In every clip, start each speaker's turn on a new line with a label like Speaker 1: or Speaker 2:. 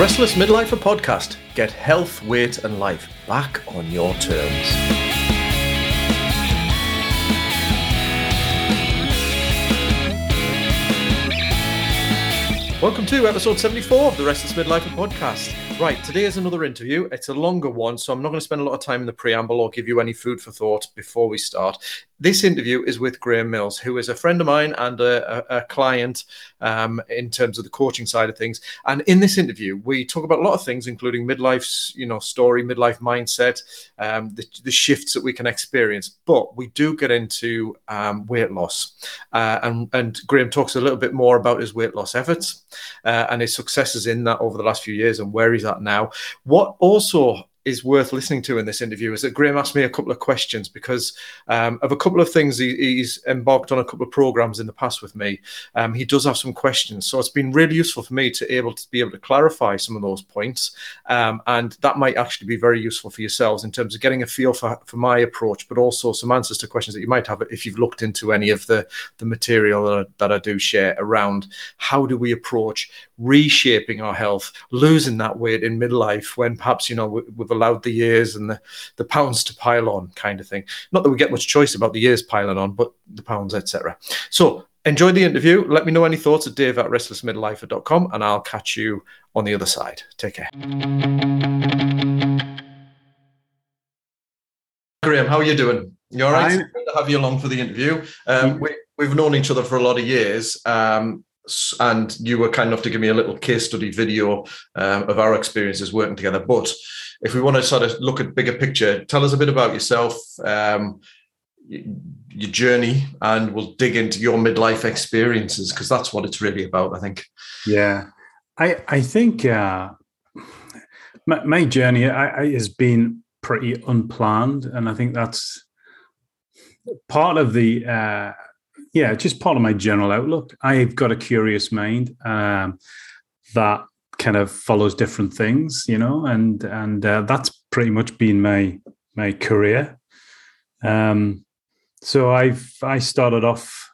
Speaker 1: Restless Midlifer podcast. Get health, weight, and life back on your terms. Welcome to episode 74 of the Restless Midlifer podcast. Right, today is another interview. It's a longer one, so I'm not going to spend a lot of time in the preamble or give you any food for thought before we start. This interview is with Graeme Mills, who is a friend of mine and a, a, a client um, in terms of the coaching side of things. And in this interview, we talk about a lot of things, including midlife's, you know, story, midlife mindset, um, the, the, shifts that we can experience. But we do get into um, weight loss, uh, and and Graeme talks a little bit more about his weight loss efforts uh, and his successes in that over the last few years and where he's now. What also is worth listening to in this interview is that Graeme asked me a couple of questions because um, of a couple of things he, he's embarked on a couple of programs in the past with me. Um, he does have some questions, so it's been really useful for me to able to be able to clarify some of those points, um, and that might actually be very useful for yourselves in terms of getting a feel for, for my approach, but also some answers to questions that you might have if you've looked into any of the the material that I, that I do share around how do we approach reshaping our health, losing that weight in midlife when perhaps you know we've allowed the years and the, the pounds to pile on, kind of thing. Not that we get much choice about the years piling on, but the pounds, etc. So enjoy the interview. Let me know any thoughts at dave at restlessmidlifer.com and I'll catch you on the other side. Take care. Graeme, how are you doing? You all right? Good to have you along for the interview. Um, we, we've known each other for a lot of years. Um, and you were kind enough to give me a little case study video um, of our experiences working together. But if we want to sort of look at bigger picture, tell us a bit about yourself, um, your journey, and we'll dig into your midlife experiences because that's what it's really about. I think.
Speaker 2: Yeah, I I think uh, my, my journey I, I, has been pretty unplanned, and I think that's part of the. Uh, yeah, just part of my general outlook. I've got a curious mind um, that kind of follows different things, you know, and and uh, that's pretty much been my my career. Um, so I've I started off.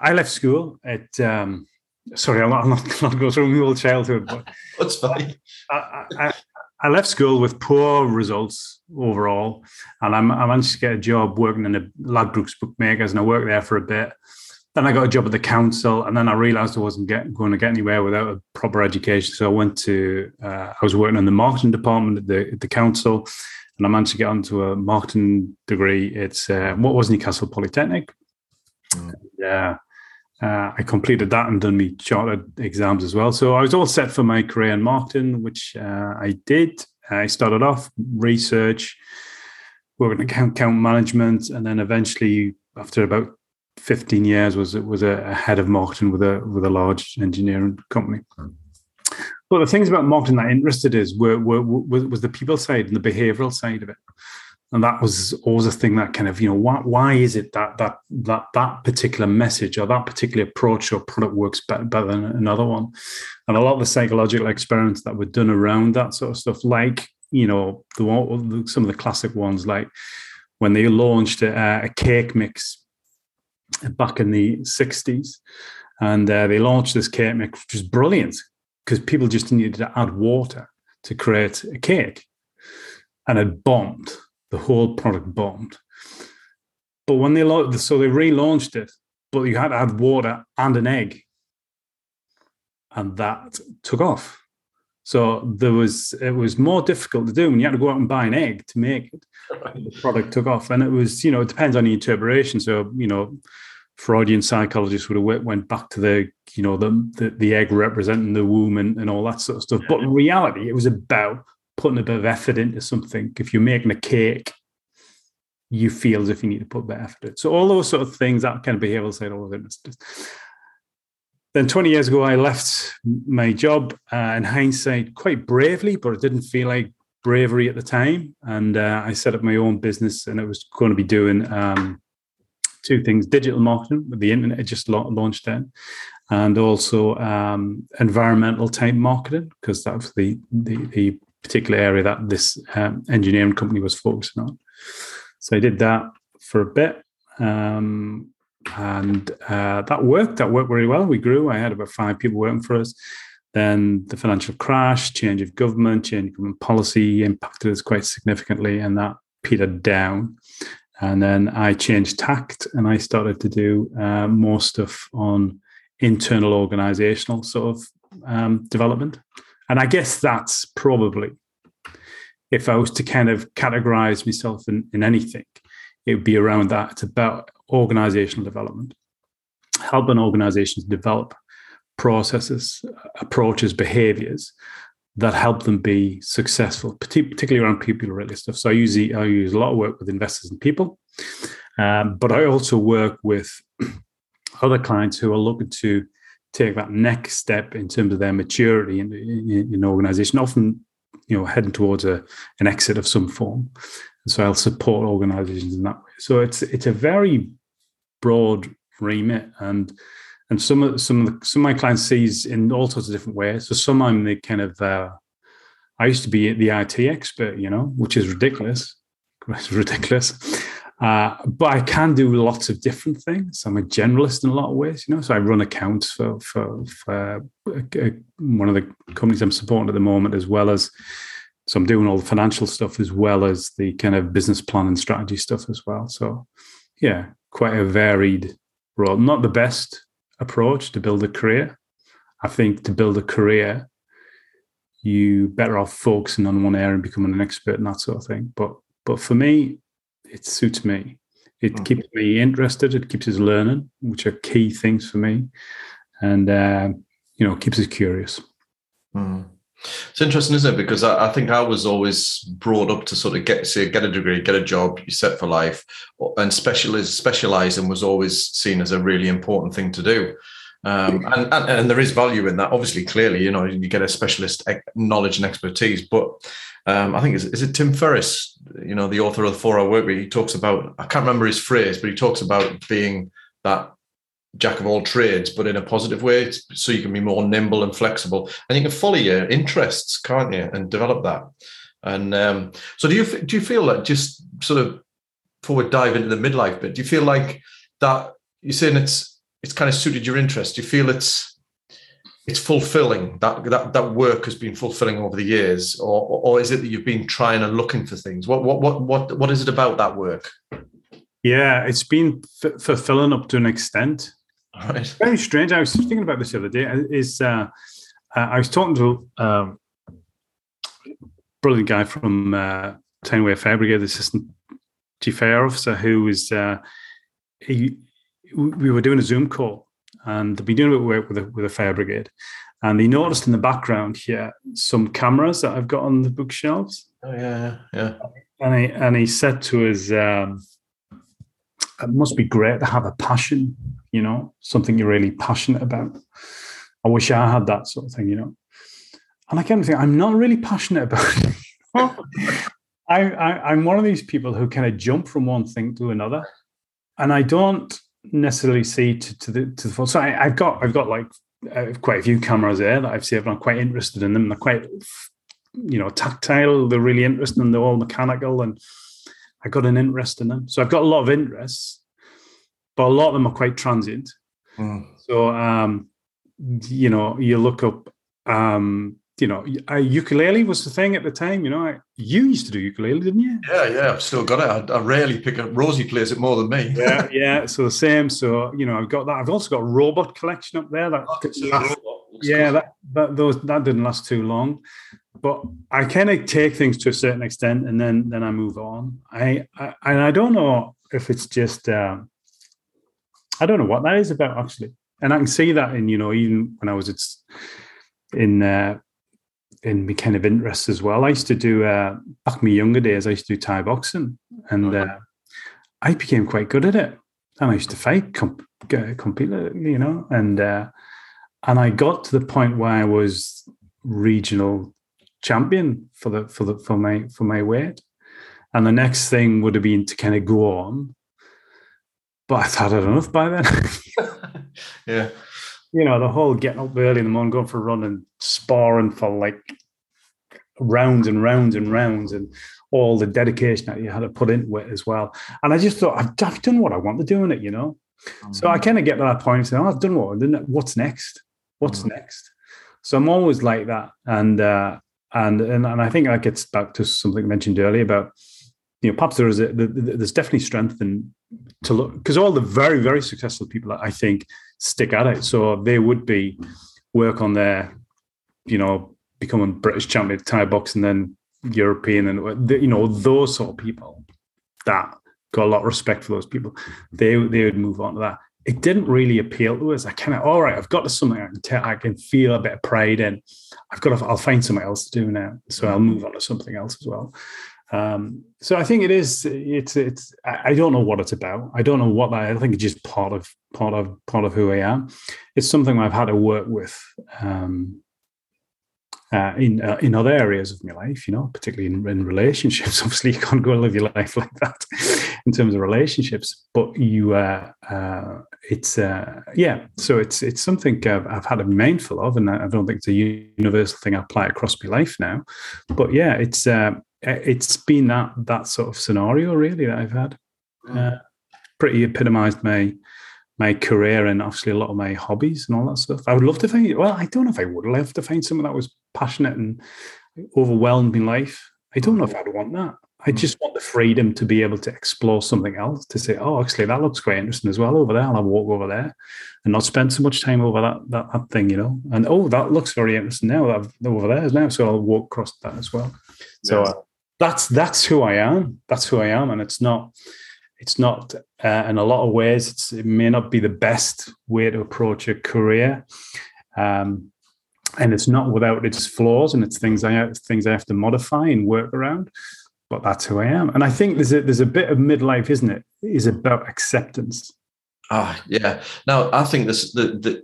Speaker 2: I left school at. Um, sorry, I'm not, I'm not, not go through my whole childhood, but
Speaker 1: that's fine.
Speaker 2: I, I, I left school with poor results overall, and I'm, i managed to get a job working in a Ladbrokes bookmakers, and I worked there for a bit. Then I got a job at the council, and then I realised I wasn't get, going to get anywhere without a proper education. So I went to, uh, I was working in the marketing department at the, at the council, and I managed to get onto a marketing degree. It's uh, what was Newcastle Polytechnic. Mm. Yeah. Uh, I completed that and done me chartered exams as well. So I was all set for my career in marketing, which uh, I did. I started off research, working account, account management, and then eventually, after about 15 years, was was a, head of marketing with a with a large engineering company. But the things about marketing that interested is were, were, were was the people side and the behavioral side of it and that was always a thing that kind of you know why why is it that that that that particular message or that particular approach or product works better, better than another one and a lot of the psychological experiments that were done around that sort of stuff like you know the some of the classic ones like when they launched a, a cake mix back in the 60s and uh, they launched this cake mix which was brilliant because people just needed to add water to create a cake and it bombed the whole product bombed. But when they so they relaunched it, but you had to add water and an egg, and that took off. So there was it was more difficult to do when you had to go out and buy an egg to make it. The product took off, and it was you know it depends on the interpretation. So you know, Freudian psychologists would have went back to the you know the the, the egg representing the womb and, and all that sort of stuff. But in reality, it was about putting a bit of effort into something. If you're making a cake, you feel as if you need to put a bit of effort in. So all those sort of things, that kind of behavioral side, all of it. Then 20 years ago, I left my job uh, in hindsight quite bravely, but it didn't feel like bravery at the time. And uh, I set up my own business and it was going to be doing um, two things digital marketing with the internet had just launched then and also um, environmental type marketing because that was the, the, the particular area that this um, engineering company was focusing on. So I did that for a bit. Um, and uh, that worked. That worked really well. We grew. I had about five people working for us. Then the financial crash, change of government, change of government policy impacted us quite significantly, and that petered down. And then I changed tact and I started to do uh, more stuff on internal organizational sort of um, development. And I guess that's probably, if I was to kind of categorize myself in, in anything, it would be around that. It's about organizational development, helping organizations develop processes, approaches, behaviors that help them be successful, particularly around people related stuff. So I use I use a lot of work with Investors in People, um, but I also work with other clients who are looking to take that next step in terms of their maturity in, in, in organization. Often, you know, heading towards a, an exit of some form. So I'll support organizations in that way. So it's it's a very broad remit and and some of some of the, some of my clients sees in all sorts of different ways. So some I'm the kind of uh, I used to be the IT expert, you know, which is ridiculous. It's ridiculous. Uh, but I can do lots of different things. I'm a generalist in a lot of ways, you know. So I run accounts for for, for uh, one of the companies I'm supporting at the moment, as well as so I'm doing all the financial stuff as well as the kind of business plan and strategy stuff as well. So yeah, quite a varied role. Not the best approach to build a career. I think to build a career, you better off focusing on one area and becoming an expert and that sort of thing. But but for me, it suits me. It mm. keeps me interested. It keeps us learning, which are key things for me, and uh, you know keeps us curious.
Speaker 1: Mm. It's interesting, isn't it? Because I, I, think I was always brought up to sort of get say, get a degree, get a job, you set for life, and specialize specializing was always seen as a really important thing to do. Um, and, and, and there is value in that. Obviously, clearly, you know, you get a specialist knowledge and expertise. But um, I think is, is it Tim Ferriss, you know, the author of the Four Hour Work Week? He talks about I can't remember his phrase, but he talks about being that jack of all trades, but in a positive way, so you can be more nimble and flexible, and you can follow your interests, can't you, and develop that. And um, so, do you do you feel that just sort of before we dive into the midlife bit, do you feel like that you're saying it's it's kind of suited your interest? Do you feel it's it's fulfilling that that that work has been fulfilling over the years, or or is it that you've been trying and looking for things? What what what what what is it about that work?
Speaker 2: Yeah, it's been f- fulfilling up to an extent. Right. Very strange. I was thinking about this the other day. Is uh, I was talking to um, brilliant guy from uh, Tyne-Wear Fire Brigade, the assistant chief fire officer, who was uh, he, we were doing a Zoom call and they've been doing a bit of work with a, with a fire brigade. And he noticed in the background here some cameras that I've got on the bookshelves.
Speaker 1: Oh yeah, yeah.
Speaker 2: And he and he said to us, um, "It must be great to have a passion you know, something you're really passionate about. I wish I had that sort of thing, you know. And I kept think I'm not really passionate about it. I, I, I'm one of these people who kind of jump from one thing to another, and I don't necessarily see to, to the to the full. So I, have got I've got like uh, quite a few cameras there that I've saved. I'm quite interested in them. They're quite you know tactile. They're really interesting. They're all mechanical, and I got an interest in them. So I've got a lot of interests but a lot of them are quite transient. Mm. So, um, you know, you look up, um, you know, a ukulele was the thing at the time. You know, you used to do ukulele, didn't you?
Speaker 1: Yeah, yeah, I've still got it. I, I rarely pick up. Rosie plays it more than me.
Speaker 2: yeah, yeah. So the same. So you know, I've got that. I've also got a robot collection up there. That, oh, yeah, that that those that didn't last too long, but I kind of take things to a certain extent, and then then I move on. I, I and I don't know if it's just. Um, I don't know what that is about actually, and I can see that in you know even when I was in uh, in my kind of interests as well. I used to do uh, back in my younger days. I used to do Thai boxing, and uh, I became quite good at it. And I used to fight comp- completely, you know, and uh, and I got to the point where I was regional champion for the for the for my for my weight. And the next thing would have been to kind of go on but I'd enough by then.
Speaker 1: yeah.
Speaker 2: You know, the whole getting up early in the morning, going for a run and sparring for like rounds and rounds and rounds and all the dedication that you had to put into it as well. And I just thought, I've, I've done what I want to do in it, you know? Mm-hmm. So I kind of get to that point and say, oh, I've done what, what's next? What's mm-hmm. next? So I'm always like that, and uh, and and and I think that gets back to something mentioned earlier about you know perhaps there is a, there's definitely strength in to look because all the very very successful people I think stick at it. So they would be work on their you know becoming British champion of Thai boxing, then European, and you know those sort of people that got a lot of respect for those people. They they would move on to that. It didn't really appeal to us. I kind of all right. I've got to something I can tell. I can feel a bit of pride in. I've got to. I'll find something else to do now. So I'll move on to something else as well. Um, so I think it is. It's. It's. I don't know what it's about. I don't know what. I, I think it's just part of part of part of who I am. It's something I've had to work with. Um, uh, in uh, in other areas of my life, you know, particularly in, in, relationships. Obviously, you can't go and live your life like that in terms of relationships. But you, uh, uh it's uh, yeah. So it's it's something I've, I've, had to be mindful of, and I don't think it's a universal thing I apply across my life now. But yeah, it's uh, it's been that that sort of scenario really that I've had. Mm. pretty epitomised my my career and obviously a lot of my hobbies and all that stuff. I would love to find, well, I don't know if I would love to find someone that was passionate and overwhelmed in life. I don't know if I'd want that. I hmm. just want the freedom to be able to explore something else, to say, oh, actually, that looks quite interesting as well over there. I'll walk over there and not spend so much time over that, that, that thing, you know. And oh, that looks very interesting now. That over there is now. So I'll walk across that as well. So uh, that's that's who I am. That's who I am. And it's not it's not uh, in a lot of ways it may not be the best way to approach a career um, and it's not without its flaws and it's things i have, things i have to modify and work around but that's who i am and i think there's a there's a bit of midlife isn't it is about acceptance
Speaker 1: ah yeah now i think this the, the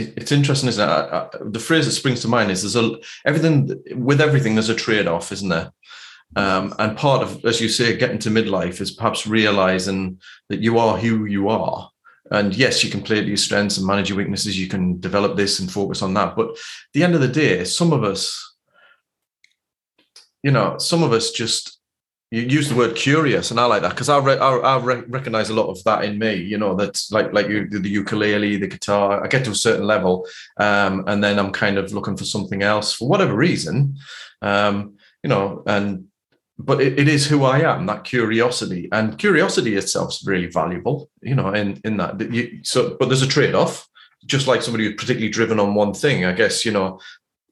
Speaker 1: it's interesting, isn't it? I, I, the phrase that springs to mind is there's a everything with everything. There's a trade-off, isn't there? Um, and part of, as you say, getting to midlife is perhaps realizing that you are who you are. And yes, you can play to your strengths and manage your weaknesses. You can develop this and focus on that. But the end of the day, some of us, you know, some of us just you use the word curious, and I like that because I, re- I, I re- recognize a lot of that in me. You know, that's like like you, the ukulele, the guitar. I get to a certain level, um, and then I'm kind of looking for something else for whatever reason. Um, you know, and but it, it is who I am, that curiosity. And curiosity itself is really valuable, you know, in, in that. You, so, but there's a trade off, just like somebody who's particularly driven on one thing. I guess, you know,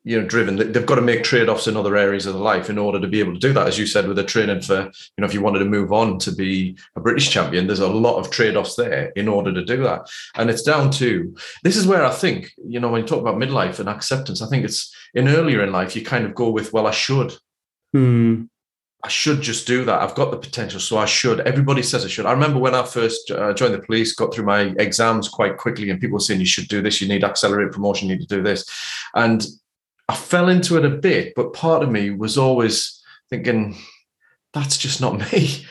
Speaker 1: you know, driven, they've got to make trade offs in other areas of their life in order to be able to do that. As you said, with the training for, you know, if you wanted to move on to be a British champion, there's a lot of trade offs there in order to do that. And it's down to this is where I think, you know, when you talk about midlife and acceptance, I think it's in earlier in life, you kind of go with, well, I should.
Speaker 2: Hmm
Speaker 1: I should just do that. I've got the potential, so I should. Everybody says I should. I remember when I first uh, joined the police, got through my exams quite quickly, and people were saying you should do this, you need accelerated promotion, you need to do this. And I fell into it a bit, but part of me was always thinking, that's just not me.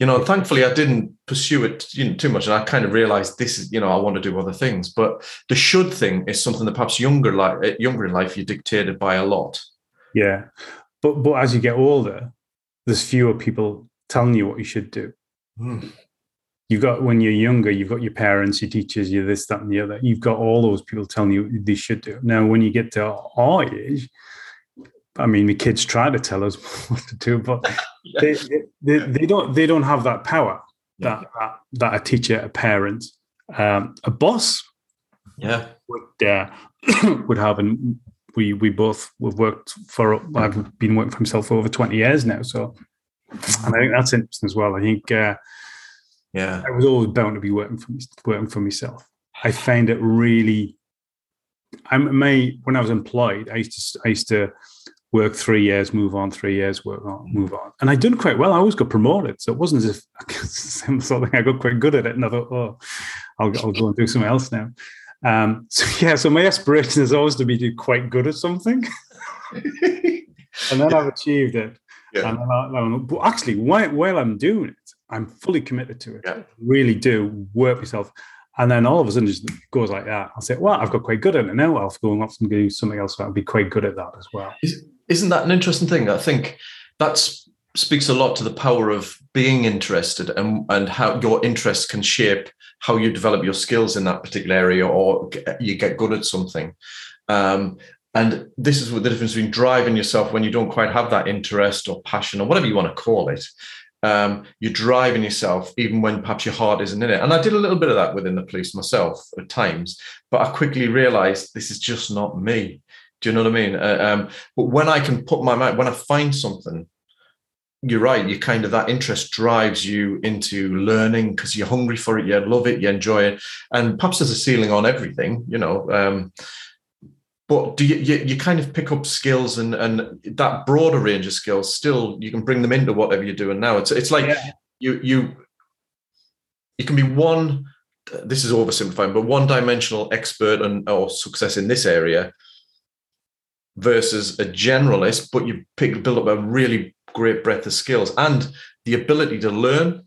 Speaker 1: You know, thankfully I didn't pursue it you know, too much. And I kind of realized this is, you know, I want to do other things. But the should thing is something that perhaps younger like younger in life you're dictated by a lot.
Speaker 2: Yeah. But but as you get older, there's fewer people telling you what you should do.
Speaker 1: Mm.
Speaker 2: You've got when you're younger, you've got your parents, your teachers, you this, that, and the other. You've got all those people telling you they should do. Now, when you get to our age, I mean, the kids try to tell us what to do, but yeah. they, they, they, don't they don't have that power yeah. that, that, that a teacher, a parent, um, a boss,
Speaker 1: yeah,
Speaker 2: would uh, would have. And we we both we've worked for I've been working for myself for over 20 years now. So and I think that's interesting as well. I think uh,
Speaker 1: yeah,
Speaker 2: I was always bound to be working for working for myself. I find it really I'm my when I was employed, I used to I used to work three years, move on, three years, work on, move on. And I did quite well. I always got promoted. So it wasn't as if something I got quite good at it. And I thought, oh, I'll, I'll go and do something else now. Um, so yeah, so my aspiration is always to be quite good at something, and then I've achieved it. Yeah. And I, but actually, while, while I'm doing it, I'm fully committed to it.
Speaker 1: Yeah.
Speaker 2: Really do work myself. And then all of a sudden, it just goes like that. I'll say, "Well, I've got quite good at it now. I'll go off and do something else. I'll be quite good at that as well."
Speaker 1: Isn't that an interesting thing? I think that's speaks a lot to the power of being interested and and how your interests can shape how you develop your skills in that particular area or you get good at something. Um, And this is what the difference between driving yourself when you don't quite have that interest or passion or whatever you want to call it. Um, you're driving yourself even when perhaps your heart isn't in it. And I did a little bit of that within the police myself at times, but I quickly realized this is just not me. Do you know what I mean? Uh, um, but when I can put my mind, when I find something, you're right. You kind of that interest drives you into learning because you're hungry for it. You love it. You enjoy it. And perhaps there's a ceiling on everything, you know. Um, but do you, you, you kind of pick up skills and and that broader range of skills still you can bring them into whatever you're doing now. It's it's like yeah. you you you can be one. This is oversimplifying, but one dimensional expert and or success in this area versus a generalist, but you pick build up a really great breadth of skills and the ability to learn,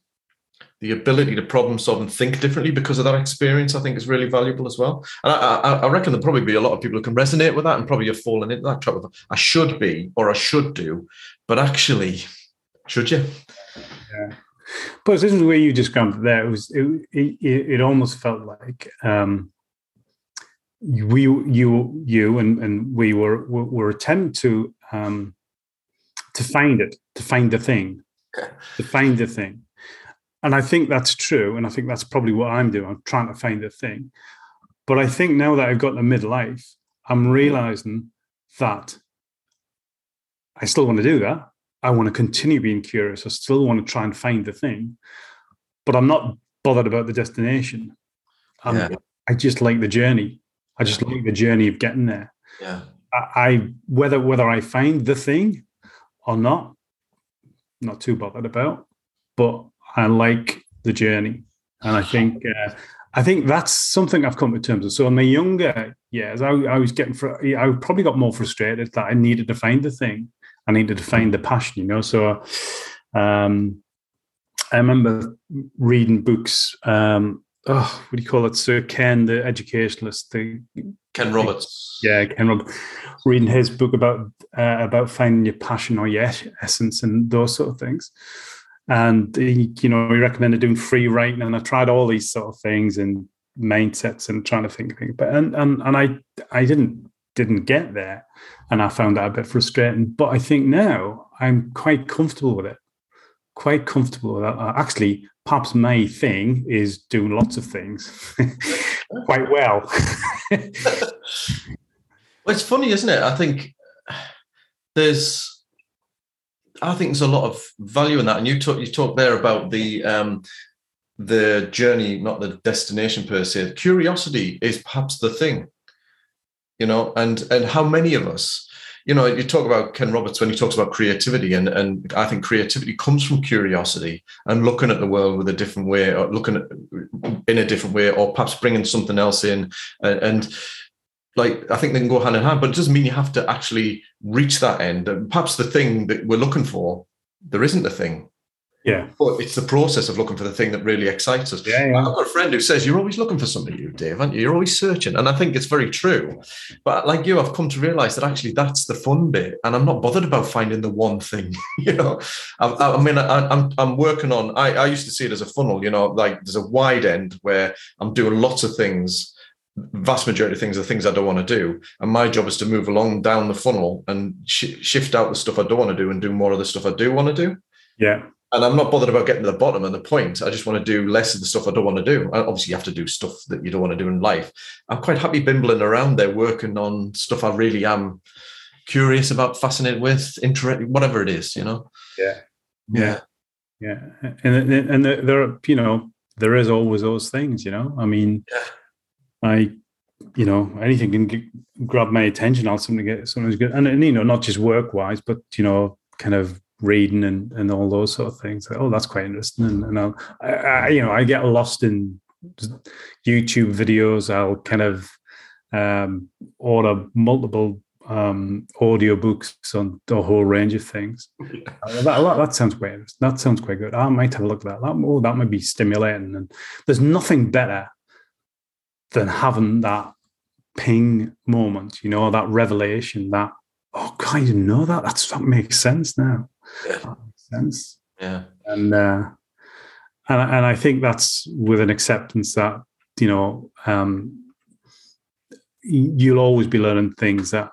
Speaker 1: the ability to problem solve and think differently because of that experience, I think is really valuable as well. And I, I, I reckon there'll probably be a lot of people who can resonate with that and probably have fallen into that trap of I should be or I should do, but actually, should you?
Speaker 2: Yeah. But this is the way you described it there. It was it, it, it almost felt like um, we you you and and we were were, attempting to um, to find it, to find the thing, to find the thing. And I think that's true. And I think that's probably what I'm doing. I'm trying to find the thing. But I think now that I've got to midlife, I'm realizing that I still want to do that. I want to continue being curious. I still want to try and find the thing, but I'm not bothered about the destination. Yeah. I just like the journey. I just like the journey of getting there.
Speaker 1: Yeah.
Speaker 2: I, I whether whether I find the thing or not, not too bothered about. But I like the journey, and I think uh, I think that's something I've come to terms with. So in my younger years, I, I was getting fr- I probably got more frustrated that I needed to find the thing. I needed to find the passion, you know. So um, I remember reading books. Um, oh, what do you call it? Sir Ken, the educationalist, the
Speaker 1: Ken Roberts.
Speaker 2: Yeah, Ken Roberts. Reading his book about uh, about finding your passion or your essence and those sort of things. And he, you know, he recommended doing free writing, and I tried all these sort of things and mindsets and trying to think of things. But and and and I I didn't didn't get there, and I found that a bit frustrating. But I think now I'm quite comfortable with it. Quite comfortable that. Actually, perhaps my thing is doing lots of things quite well.
Speaker 1: well, it's funny, isn't it? I think there's I think there's a lot of value in that. And you talk you talk there about the um the journey, not the destination per se. Curiosity is perhaps the thing, you know, and and how many of us, you know, you talk about Ken Roberts when he talks about creativity, and and I think creativity comes from curiosity and looking at the world with a different way, or looking at in a different way, or perhaps bringing something else in, and, and like I think they can go hand in hand, but it doesn't mean you have to actually reach that end. And perhaps the thing that we're looking for, there isn't a thing.
Speaker 2: Yeah.
Speaker 1: But it's the process of looking for the thing that really excites us.
Speaker 2: Yeah, yeah.
Speaker 1: I've got a friend who says you're always looking for something, you, Dave, aren't you? You're always searching. And I think it's very true. But like you, I've come to realize that actually that's the fun bit. And I'm not bothered about finding the one thing. you know, I, I mean, I, am I'm, I'm working on, I, I used to see it as a funnel, you know, like there's a wide end where I'm doing lots of things vast majority of things are things I don't want to do. And my job is to move along down the funnel and sh- shift out the stuff I don't want to do and do more of the stuff I do want to do.
Speaker 2: Yeah.
Speaker 1: And I'm not bothered about getting to the bottom and the point. I just want to do less of the stuff I don't want to do. Obviously, you have to do stuff that you don't want to do in life. I'm quite happy bimbling around there, working on stuff I really am curious about, fascinated with, interested, whatever it is, you know?
Speaker 2: Yeah. Yeah. Yeah. And, and there are, you know, there is always those things, you know? I mean, yeah I, you know, anything can get, grab my attention. I'll something get something's good, and, and you know, not just work wise, but you know, kind of reading and, and all those sort of things. Like, oh, that's quite interesting. And, and I'll, I, I, you know, I get lost in YouTube videos. I'll kind of um, order multiple um, audio books on a whole range of things. that, that, that, sounds quite that sounds quite good. I might have a look at that. That oh, that might be stimulating. And there's nothing better than having that ping moment, you know, that revelation, that oh God, I didn't know that. That's that makes sense now.
Speaker 1: Yeah.
Speaker 2: Sense.
Speaker 1: Yeah.
Speaker 2: And uh and and I think that's with an acceptance that, you know, um you'll always be learning things that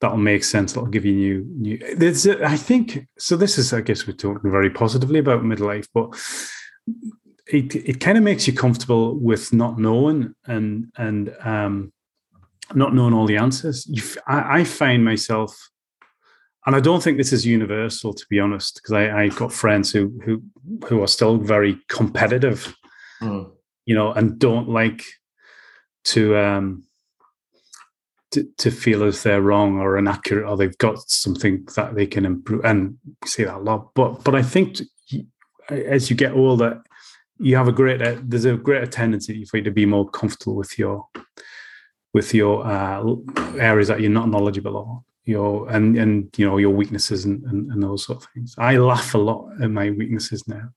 Speaker 2: that'll make sense. That'll give you new new. There's, a, I think so. This is, I guess, we're talking very positively about midlife, but it it kind of makes you comfortable with not knowing and and um, not knowing all the answers. You, I, I find myself, and I don't think this is universal, to be honest, because I I got friends who who who are still very competitive, mm. you know, and don't like to um to, to feel as they're wrong or inaccurate or they've got something that they can improve and we say that a lot but but i think as you get older you have a greater there's a greater tendency for you to be more comfortable with your with your uh, areas that you're not knowledgeable of your and and you know your weaknesses and, and, and those sort of things. I laugh a lot at my weaknesses now.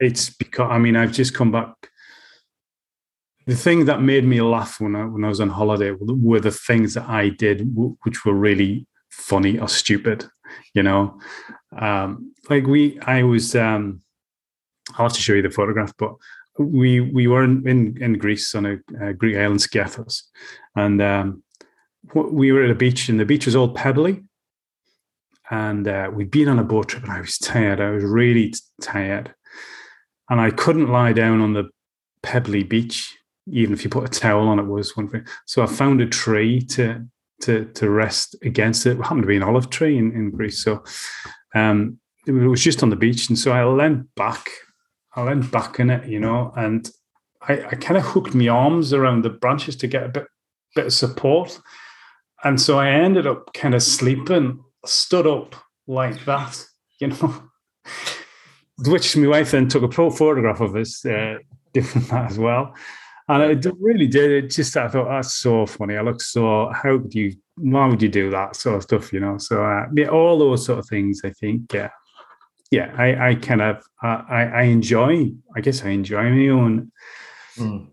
Speaker 2: It's because i mean i've just come back. The thing that made me laugh when I, when I was on holiday were the things that I did, which were really funny or stupid, you know. Um, like we, I was, um, I'll have to show you the photograph, but we we were in in, in Greece on a, a, Greek island, Skiathos, and um, we were at a beach, and the beach was all pebbly, and uh, we'd been on a boat trip, and I was tired. I was really tired, and I couldn't lie down on the pebbly beach even if you put a towel on it was one thing. So I found a tree to to to rest against it. it happened to be an olive tree in, in Greece. So um, it was just on the beach. And so I leaned back, I leaned back in it, you know, and I, I kind of hooked my arms around the branches to get a bit bit of support. And so I ended up kind of sleeping, stood up like that, you know. Which my wife then took a photograph of us uh, doing that as well and it really did. It just I thought that's so funny. I look so how would you why would you do that sort of stuff, you know? So uh, yeah, all those sort of things. I think yeah, yeah. I I kind of uh, I I enjoy. I guess I enjoy my own.
Speaker 1: Mm.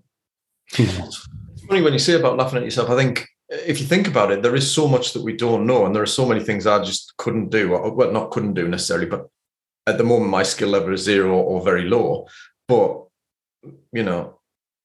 Speaker 1: It's funny when you say about laughing at yourself. I think if you think about it, there is so much that we don't know, and there are so many things I just couldn't do. Well, not couldn't do necessarily, but at the moment my skill level is zero or very low. But you know,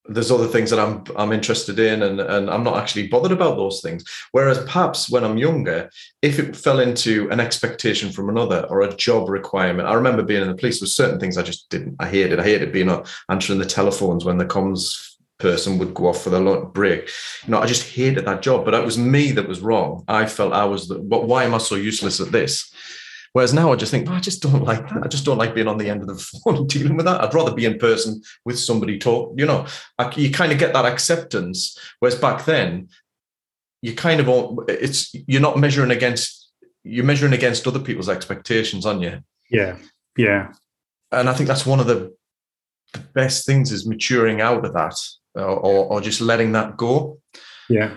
Speaker 1: there's other things that I'm I'm interested in and, and I'm not actually bothered about those things. Whereas perhaps when I'm younger, if it fell into an expectation from another or a job requirement, I remember being in the police with certain things I just didn't. I hated. I hated being uh, answering the telephones when the comms person would go off for the break. You know, I just hated that job. But it was me that was wrong. I felt I was the. But why am I so useless at this? Whereas now I just think, oh, I just don't like that. I just don't like being on the end of the phone dealing with that. I'd rather be in person with somebody talk. You know, you kind of get that acceptance. Whereas back then, you kind of all, it's you're not measuring against you're measuring against other people's expectations, aren't you?
Speaker 2: Yeah, yeah.
Speaker 1: And I think that's one of the, the best things is maturing out of that, or, or just letting that go.
Speaker 2: Yeah.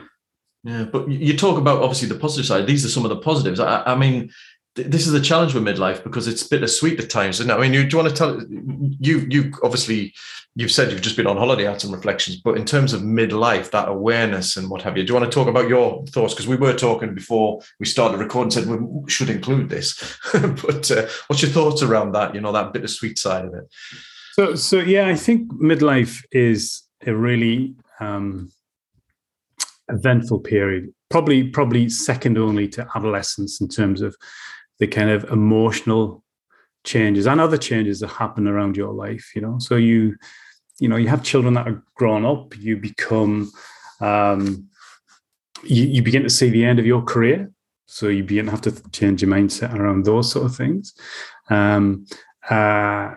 Speaker 1: Yeah, but you talk about obviously the positive side. These are some of the positives. I, I mean, this is a challenge with midlife because it's bittersweet at times. And I mean, you, do you want to tell you? You obviously you've said you've just been on holiday, had some reflections, but in terms of midlife, that awareness and what have you, do you want to talk about your thoughts? Because we were talking before we started recording, said we should include this. but uh, what's your thoughts around that? You know, that bittersweet side of it.
Speaker 2: So, so yeah, I think midlife is a really um, eventful period. Probably, probably second only to adolescence in terms of the kind of emotional changes and other changes that happen around your life you know so you you know you have children that are grown up you become um you, you begin to see the end of your career so you begin to have to change your mindset around those sort of things um uh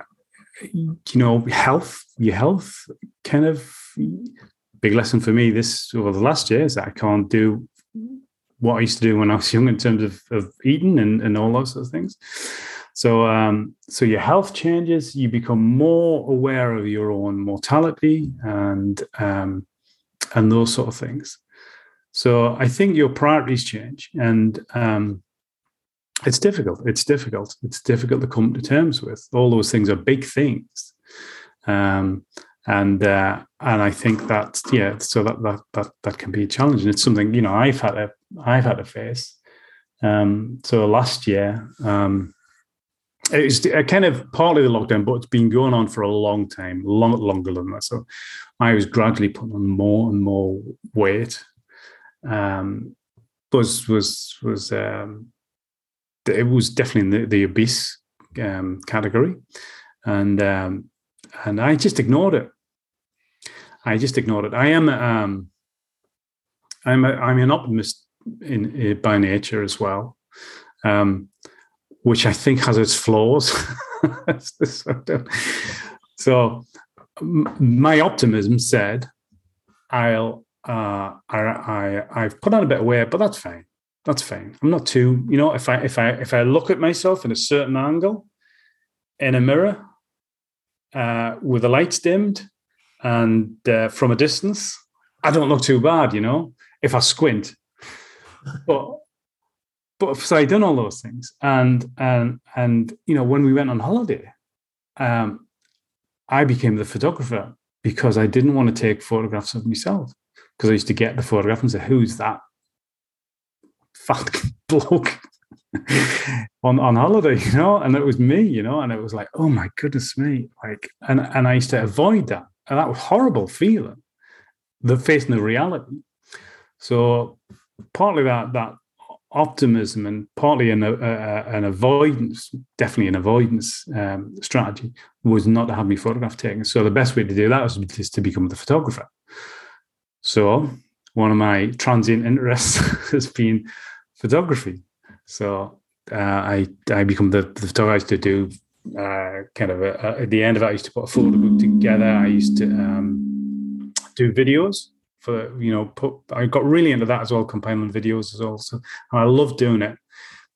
Speaker 2: you know health your health kind of big lesson for me this over the last year is that i can't do what I used to do when I was young in terms of, of eating and, and all those sort of things. So, um, so your health changes. You become more aware of your own mortality and um, and those sort of things. So, I think your priorities change, and um, it's difficult. It's difficult. It's difficult to come to terms with. All those things are big things, um, and uh, and I think that yeah, so that that that that can be a challenge, and it's something you know I've had to I've had to face. Um, so last year, um, it was kind of partly the lockdown, but it's been going on for a long time, long longer than that. So I was gradually putting on more and more weight. Um, was was was um, it was definitely in the, the obese um, category, and um, and I just ignored it. I just ignored it. I am um, I'm a, I'm an optimist in, in by nature as well, um, which I think has its flaws. so my optimism said, "I'll uh, I, I I've put on a bit of weight, but that's fine. That's fine. I'm not too, you know, if I if I if I look at myself in a certain angle in a mirror uh, with the lights dimmed and uh, from a distance, I don't look too bad, you know, if I squint. But but so I done all those things, and and and you know, when we went on holiday, um, I became the photographer because I didn't want to take photographs of myself because I used to get the photograph and say, "Who's that fat bloke on on holiday?" You know, and it was me, you know, and it was like, "Oh my goodness me!" Like, and and I used to avoid that, and that was horrible feeling, the facing the reality. So partly that that optimism and partly an, uh, an avoidance, definitely an avoidance um, strategy, was not to have me photograph taken. So the best way to do that was just to become the photographer. So one of my transient interests has been photography. So uh, I I become the, the I used to do uh, kind of a, a, at the end of it. I used to put a photo book together. I used to um, do videos for you know put. I got really into that as well, compiling videos as well. So I loved doing it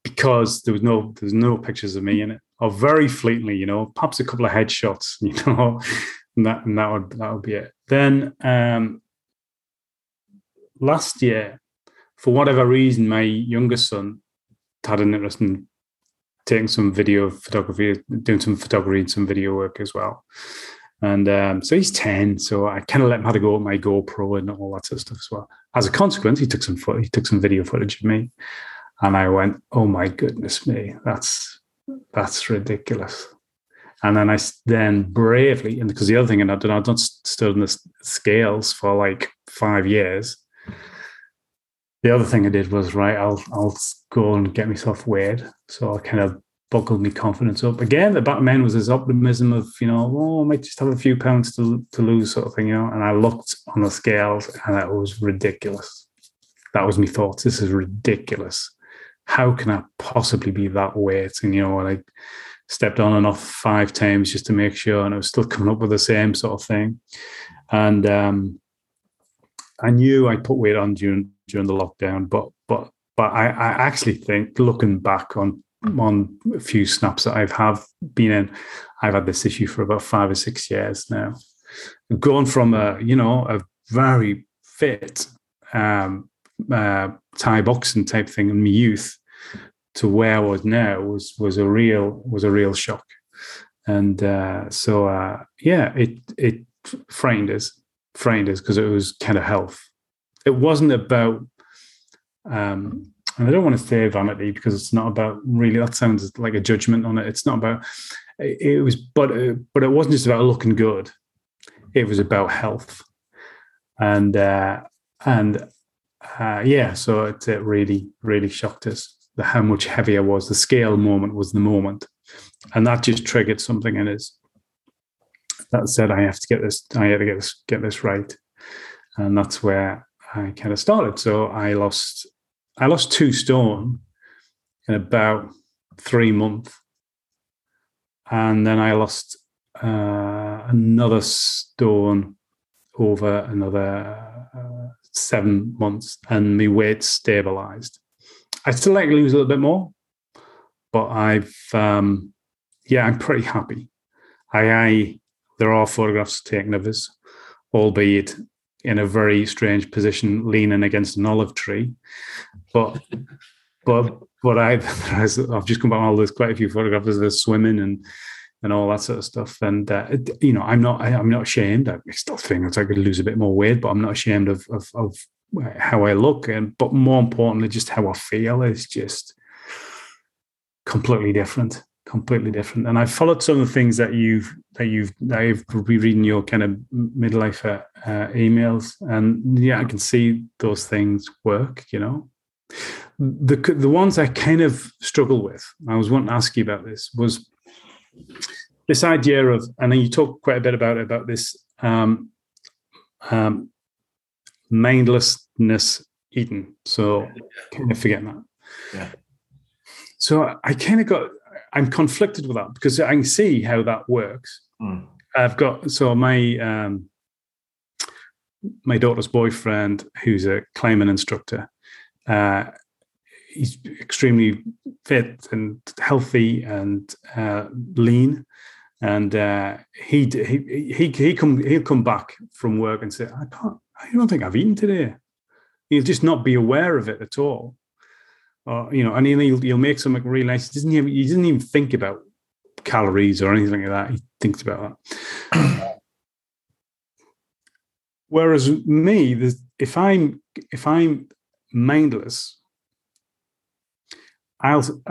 Speaker 2: because there was no there was no pictures of me in it, or very fleetingly, you know, perhaps a couple of headshots, you know, and that and that would that would be it. Then um, last year, for whatever reason, my youngest son had an interest in taking some video photography, doing some photography and some video work as well. And um, so he's 10. So I kind of let him have to go with my GoPro and all that sort of stuff as well. As a consequence, he took some foot, he took some video footage of me. And I went, oh my goodness me, that's that's ridiculous. And then I then bravely, and because the other thing and I did, I'd done stood in the scales for like five years the other thing I did was right. I'll I'll go and get myself weighed. So I kind of buckled my confidence up again. The back men was this optimism of you know, oh, I might just have a few pounds to to lose, sort of thing, you know. And I looked on the scales, and that was ridiculous. That was my thoughts. This is ridiculous. How can I possibly be that weight? And you know, I stepped on and off five times just to make sure, and I was still coming up with the same sort of thing. And um, I knew I put weight on during during the lockdown, but but but I, I actually think looking back on on a few snaps that I've have been in, I've had this issue for about five or six years now. Going from a you know a very fit um, uh, Thai boxing type thing in my youth to where I was now was was a real was a real shock, and uh, so uh, yeah, it it frightened us framed as because it was kind of health. It wasn't about, um, and I don't want to say vanity because it's not about really. That sounds like a judgment on it. It's not about. It, was, but but it wasn't just about looking good. It was about health, and uh, and uh, yeah, so it, it really really shocked us the how much heavier was. The scale moment was the moment, and that just triggered something in us that said, I have to get this, I have to get this, get this right. And that's where I kind of started. So I lost, I lost two stone in about three months. And then I lost uh, another stone over another uh, seven months and my weight stabilized. I still like lose a little bit more, but I've, um, yeah, I'm pretty happy. I, I there are photographs taken of us, albeit in a very strange position, leaning against an olive tree. But but but I've I've just come back all there's quite a few photographs of us swimming and and all that sort of stuff. And uh, you know, I'm not I, am not ashamed. I still think I could lose a bit more weight, but I'm not ashamed of of, of how I look. And but more importantly, just how I feel is just completely different completely different. And I've followed some of the things that you've that you've that I've been reading your kind of midlife uh, emails, and yeah, I can see those things work. You know, the the ones I kind of struggle with, I was wanting to ask you about this, was this idea of, and then you talk quite a bit about it, about this um, um, mindlessness eating. So kind of forgetting that.
Speaker 1: Yeah.
Speaker 2: So I kind of got, I'm conflicted with that because I can see how that works.
Speaker 1: Mm.
Speaker 2: I've got so my um, my daughter's boyfriend, who's a climbing instructor. Uh, he's extremely fit and healthy and uh, lean, and uh, he he he he come he'll come back from work and say, "I can't, I don't think I've eaten today." He'll just not be aware of it at all, or you know, and he'll he'll make something really nice. He doesn't even he doesn't even think about calories or anything like that. He thinks about that. Whereas me, if I'm if I'm mindless, I'll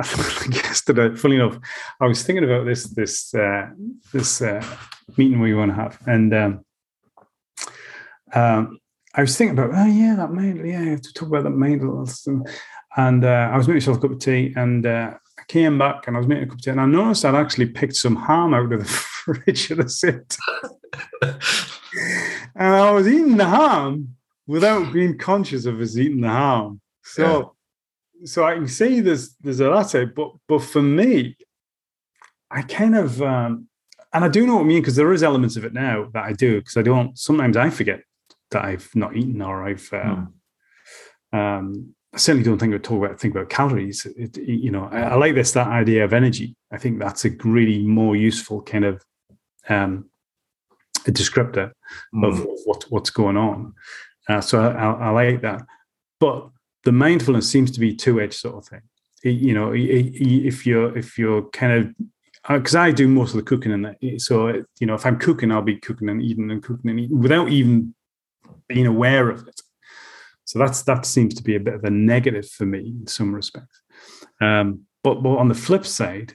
Speaker 2: yesterday. Funny enough, I was thinking about this this uh, this uh, meeting we want to have, and um, um, I was thinking about oh yeah that mindless yeah I have to talk about that mindless and, and uh, I was making myself a cup of tea and uh, I came back and I was making a cup of tea and I noticed I'd actually picked some ham out of the fridge of the sit. and I was eating the ham without being conscious of us eating the ham. So, yeah. so I can see there's there's a latte, but but for me, I kind of um, and I do know what I mean because there is elements of it now that I do because I don't. Sometimes I forget that I've not eaten or I've. Um, mm. um, I certainly don't think we talk about think about calories. It, you know, I, I, like this that idea of energy. I think that's a really more useful kind of um, a descriptor mm. of what, what's going on. Uh, so I, I, like that. But the mindfulness seems to be two edged sort of thing. You know, if you're if you're kind of because uh, I do most of the cooking and that, so you know, if I'm cooking, I'll be cooking and eating and cooking and eating without even being aware of it. So that's that seems to be a bit of a negative for me in some respects. Um, but, but on the flip side,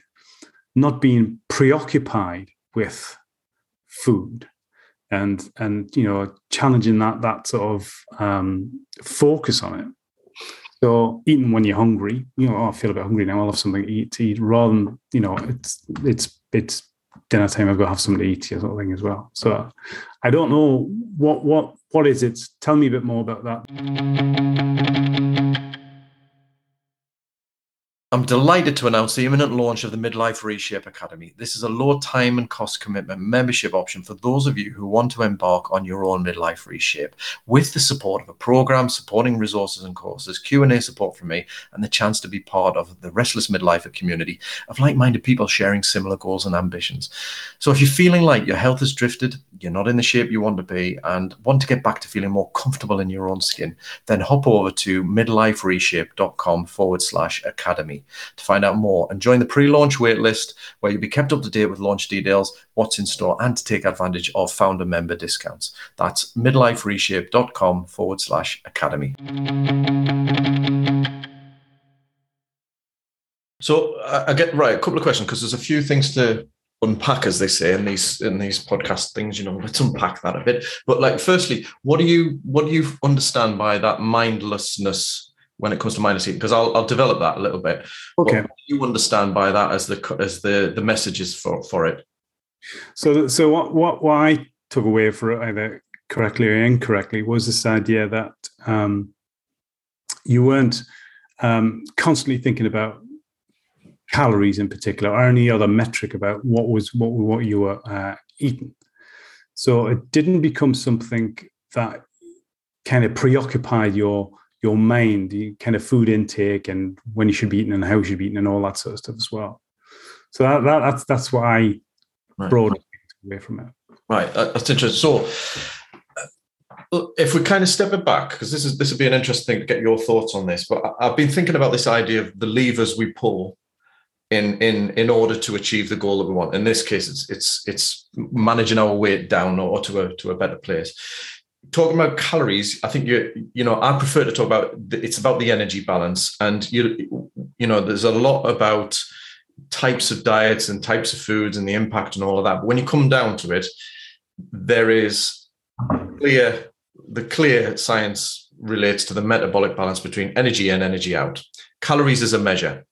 Speaker 2: not being preoccupied with food and and you know challenging that that sort of um, focus on it. So eating when you're hungry, you know, oh, I feel a bit hungry now. I'll have something to eat. To eat rather than you know, it's it's it's dinner time. I've got to have something to eat, sort of thing as well. So I don't know what what what is it. Tell me a bit more about that.
Speaker 1: I'm delighted to announce the imminent launch of the Midlife Reshape Academy. This is a low time and cost commitment membership option for those of you who want to embark on your own midlife reshape with the support of a program, supporting resources and courses, Q&A support from me, and the chance to be part of the Restless Midlifer community of like-minded people sharing similar goals and ambitions. So if you're feeling like your health has drifted, you're not in the shape you want to be, and want to get back to feeling more comfortable in your own skin, then hop over to midlifereshape.com forward slash academy to find out more and join the pre-launch waitlist where you'll be kept up to date with launch details, what's in store, and to take advantage of founder member discounts. That's midlifereshape.com forward slash academy. So I get right a couple of questions because there's a few things to unpack, as they say in these in these podcast things. You know, let's unpack that a bit. But like, firstly, what do you what do you understand by that mindlessness when it comes to minus eating because I'll, I'll develop that a little bit.
Speaker 2: Okay.
Speaker 1: What do you understand by that as the as the the messages for for it?
Speaker 2: So so what what, what I took away for it either correctly or incorrectly was this idea that um, you weren't um, constantly thinking about calories in particular or any other metric about what was what what you were uh, eating. So it didn't become something that kind of preoccupied your your mind, the kind of food intake, and when you should be eating and how you should be eating, and all that sort of stuff as well. So that, that that's that's what I right. brought away from it.
Speaker 1: Right, that's interesting. So uh, if we kind of step it back, because this is this would be an interesting thing to get your thoughts on this. But I've been thinking about this idea of the levers we pull in in in order to achieve the goal that we want. In this case, it's it's it's managing our weight down or to a to a better place talking about calories, I think you you know I prefer to talk about it's about the energy balance, and you you know there's a lot about types of diets and types of foods and the impact and all of that. But when you come down to it, there is clear the clear science relates to the metabolic balance between energy in, energy out. Calories is a measure.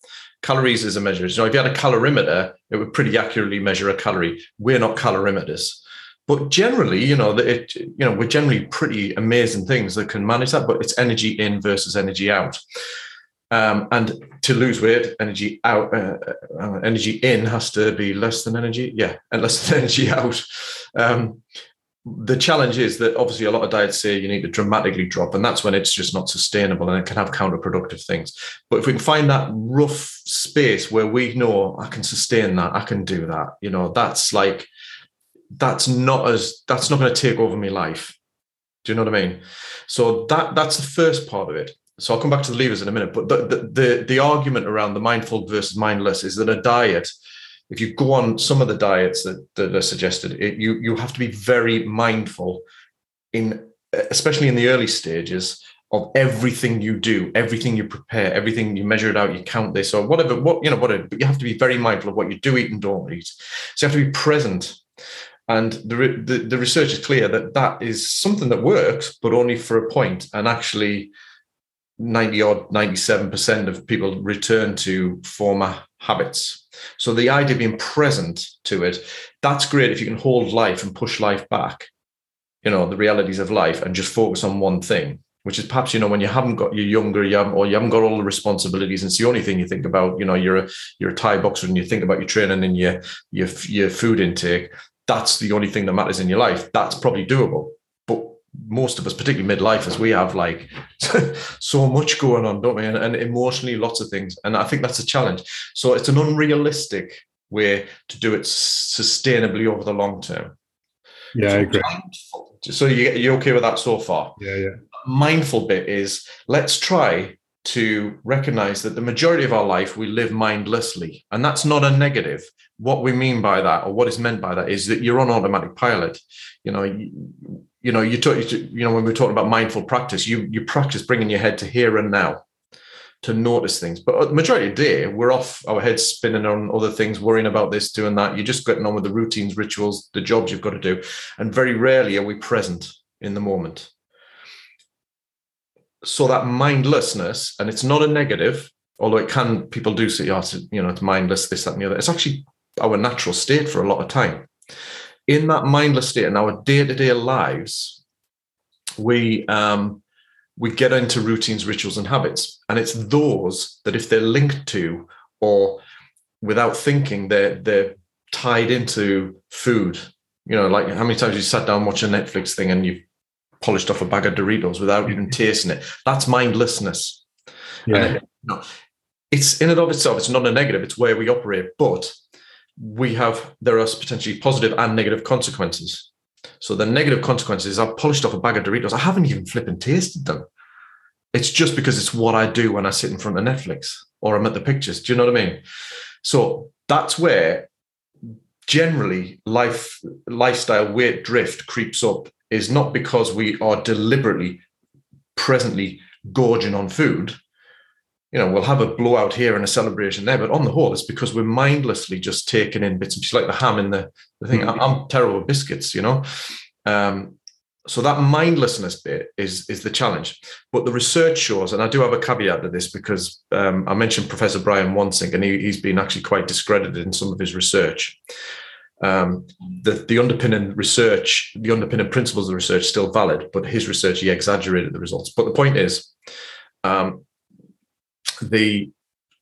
Speaker 1: Calories is a measure. So if you had a calorimeter, it would pretty accurately measure a calorie. We're not calorimeters. But generally, you know, it, you know, we're generally pretty amazing things that can manage that, but it's energy in versus energy out. Um, and to lose weight, energy out, uh, uh, energy in has to be less than energy, yeah, and less than energy out. Um, the challenge is that obviously a lot of diets say you need to dramatically drop, and that's when it's just not sustainable and it can have counterproductive things. But if we can find that rough space where we know I can sustain that, I can do that, you know, that's like that's not as that's not going to take over my life. Do you know what I mean? So that that's the first part of it. So I'll come back to the levers in a minute. But the the the, the argument around the mindful versus mindless is that a diet if you go on some of the diets that, that are suggested, it, you you have to be very mindful in especially in the early stages of everything you do, everything you prepare, everything you measure it out, you count this or whatever, what you know, whatever. But you have to be very mindful of what you do eat and don't eat. So you have to be present. And the, the, the research is clear that that is something that works, but only for a point. And actually, 90 odd, 97% of people return to former habits. So the idea of being present to it, that's great if you can hold life and push life back, you know, the realities of life and just focus on one thing, which is perhaps, you know, when you haven't got you're younger, you haven't, or you haven't got all the responsibilities. And it's the only thing you think about, you know, you're a you're a Thai boxer and you think about your training and your your your food intake. That's the only thing that matters in your life. That's probably doable But most of us, particularly midlife, as we have like so much going on, don't we? And, and, emotionally, lots of things. And I think that's a challenge. So it's an unrealistic way to do it sustainably over the long term.
Speaker 2: Yeah,
Speaker 1: so
Speaker 2: I agree.
Speaker 1: So you you okay with that so far?
Speaker 2: Yeah, yeah.
Speaker 1: Mindful bit is let's try to recognize that the majority of our life we live mindlessly, and that's not a negative. What we mean by that, or what is meant by that, is that you're on automatic pilot. You know, you know, you talk, you know, when we're talking about mindful practice, you you practice bringing your head to here and now, to notice things. But uh, the majority of the day, we're off our heads spinning on other things, worrying about this, doing that. You're just getting on with the routines, rituals, the jobs you've got to do, and very rarely are we present in the moment. So that mindlessness, and it's not a negative, although it can people do say, oh, you know, it's mindless, this, that, and the other. It's actually our natural state for a lot of time in that mindless state in our day-to-day lives, we um, we get into routines, rituals, and habits. And it's those that if they're linked to or without thinking, they're they're tied into food. You know, like how many times you sat down watch a Netflix thing and you've polished off a bag of Doritos without even tasting it. That's mindlessness.
Speaker 2: Yeah.
Speaker 1: And, you know, it's in and of itself, it's not a negative, it's where we operate. But we have there are potentially positive and negative consequences. So the negative consequences I've polished off a bag of Doritos. I haven't even flipping tasted them. It's just because it's what I do when I sit in front of Netflix or I'm at the pictures. Do you know what I mean? So that's where generally life lifestyle weight drift creeps up is not because we are deliberately presently gorging on food you know, we'll have a blowout here and a celebration there, but on the whole, it's because we're mindlessly just taking in bits and pieces, like the ham in the, the thing. Mm-hmm. I'm terrible with biscuits, you know. Um, so that mindlessness bit is is the challenge. But the research shows, and I do have a caveat to this because um, I mentioned Professor Brian Wansink, and he, he's been actually quite discredited in some of his research. Um, the, the underpinning research, the underpinning principles of the research, still valid, but his research he exaggerated the results. But the point is, um, the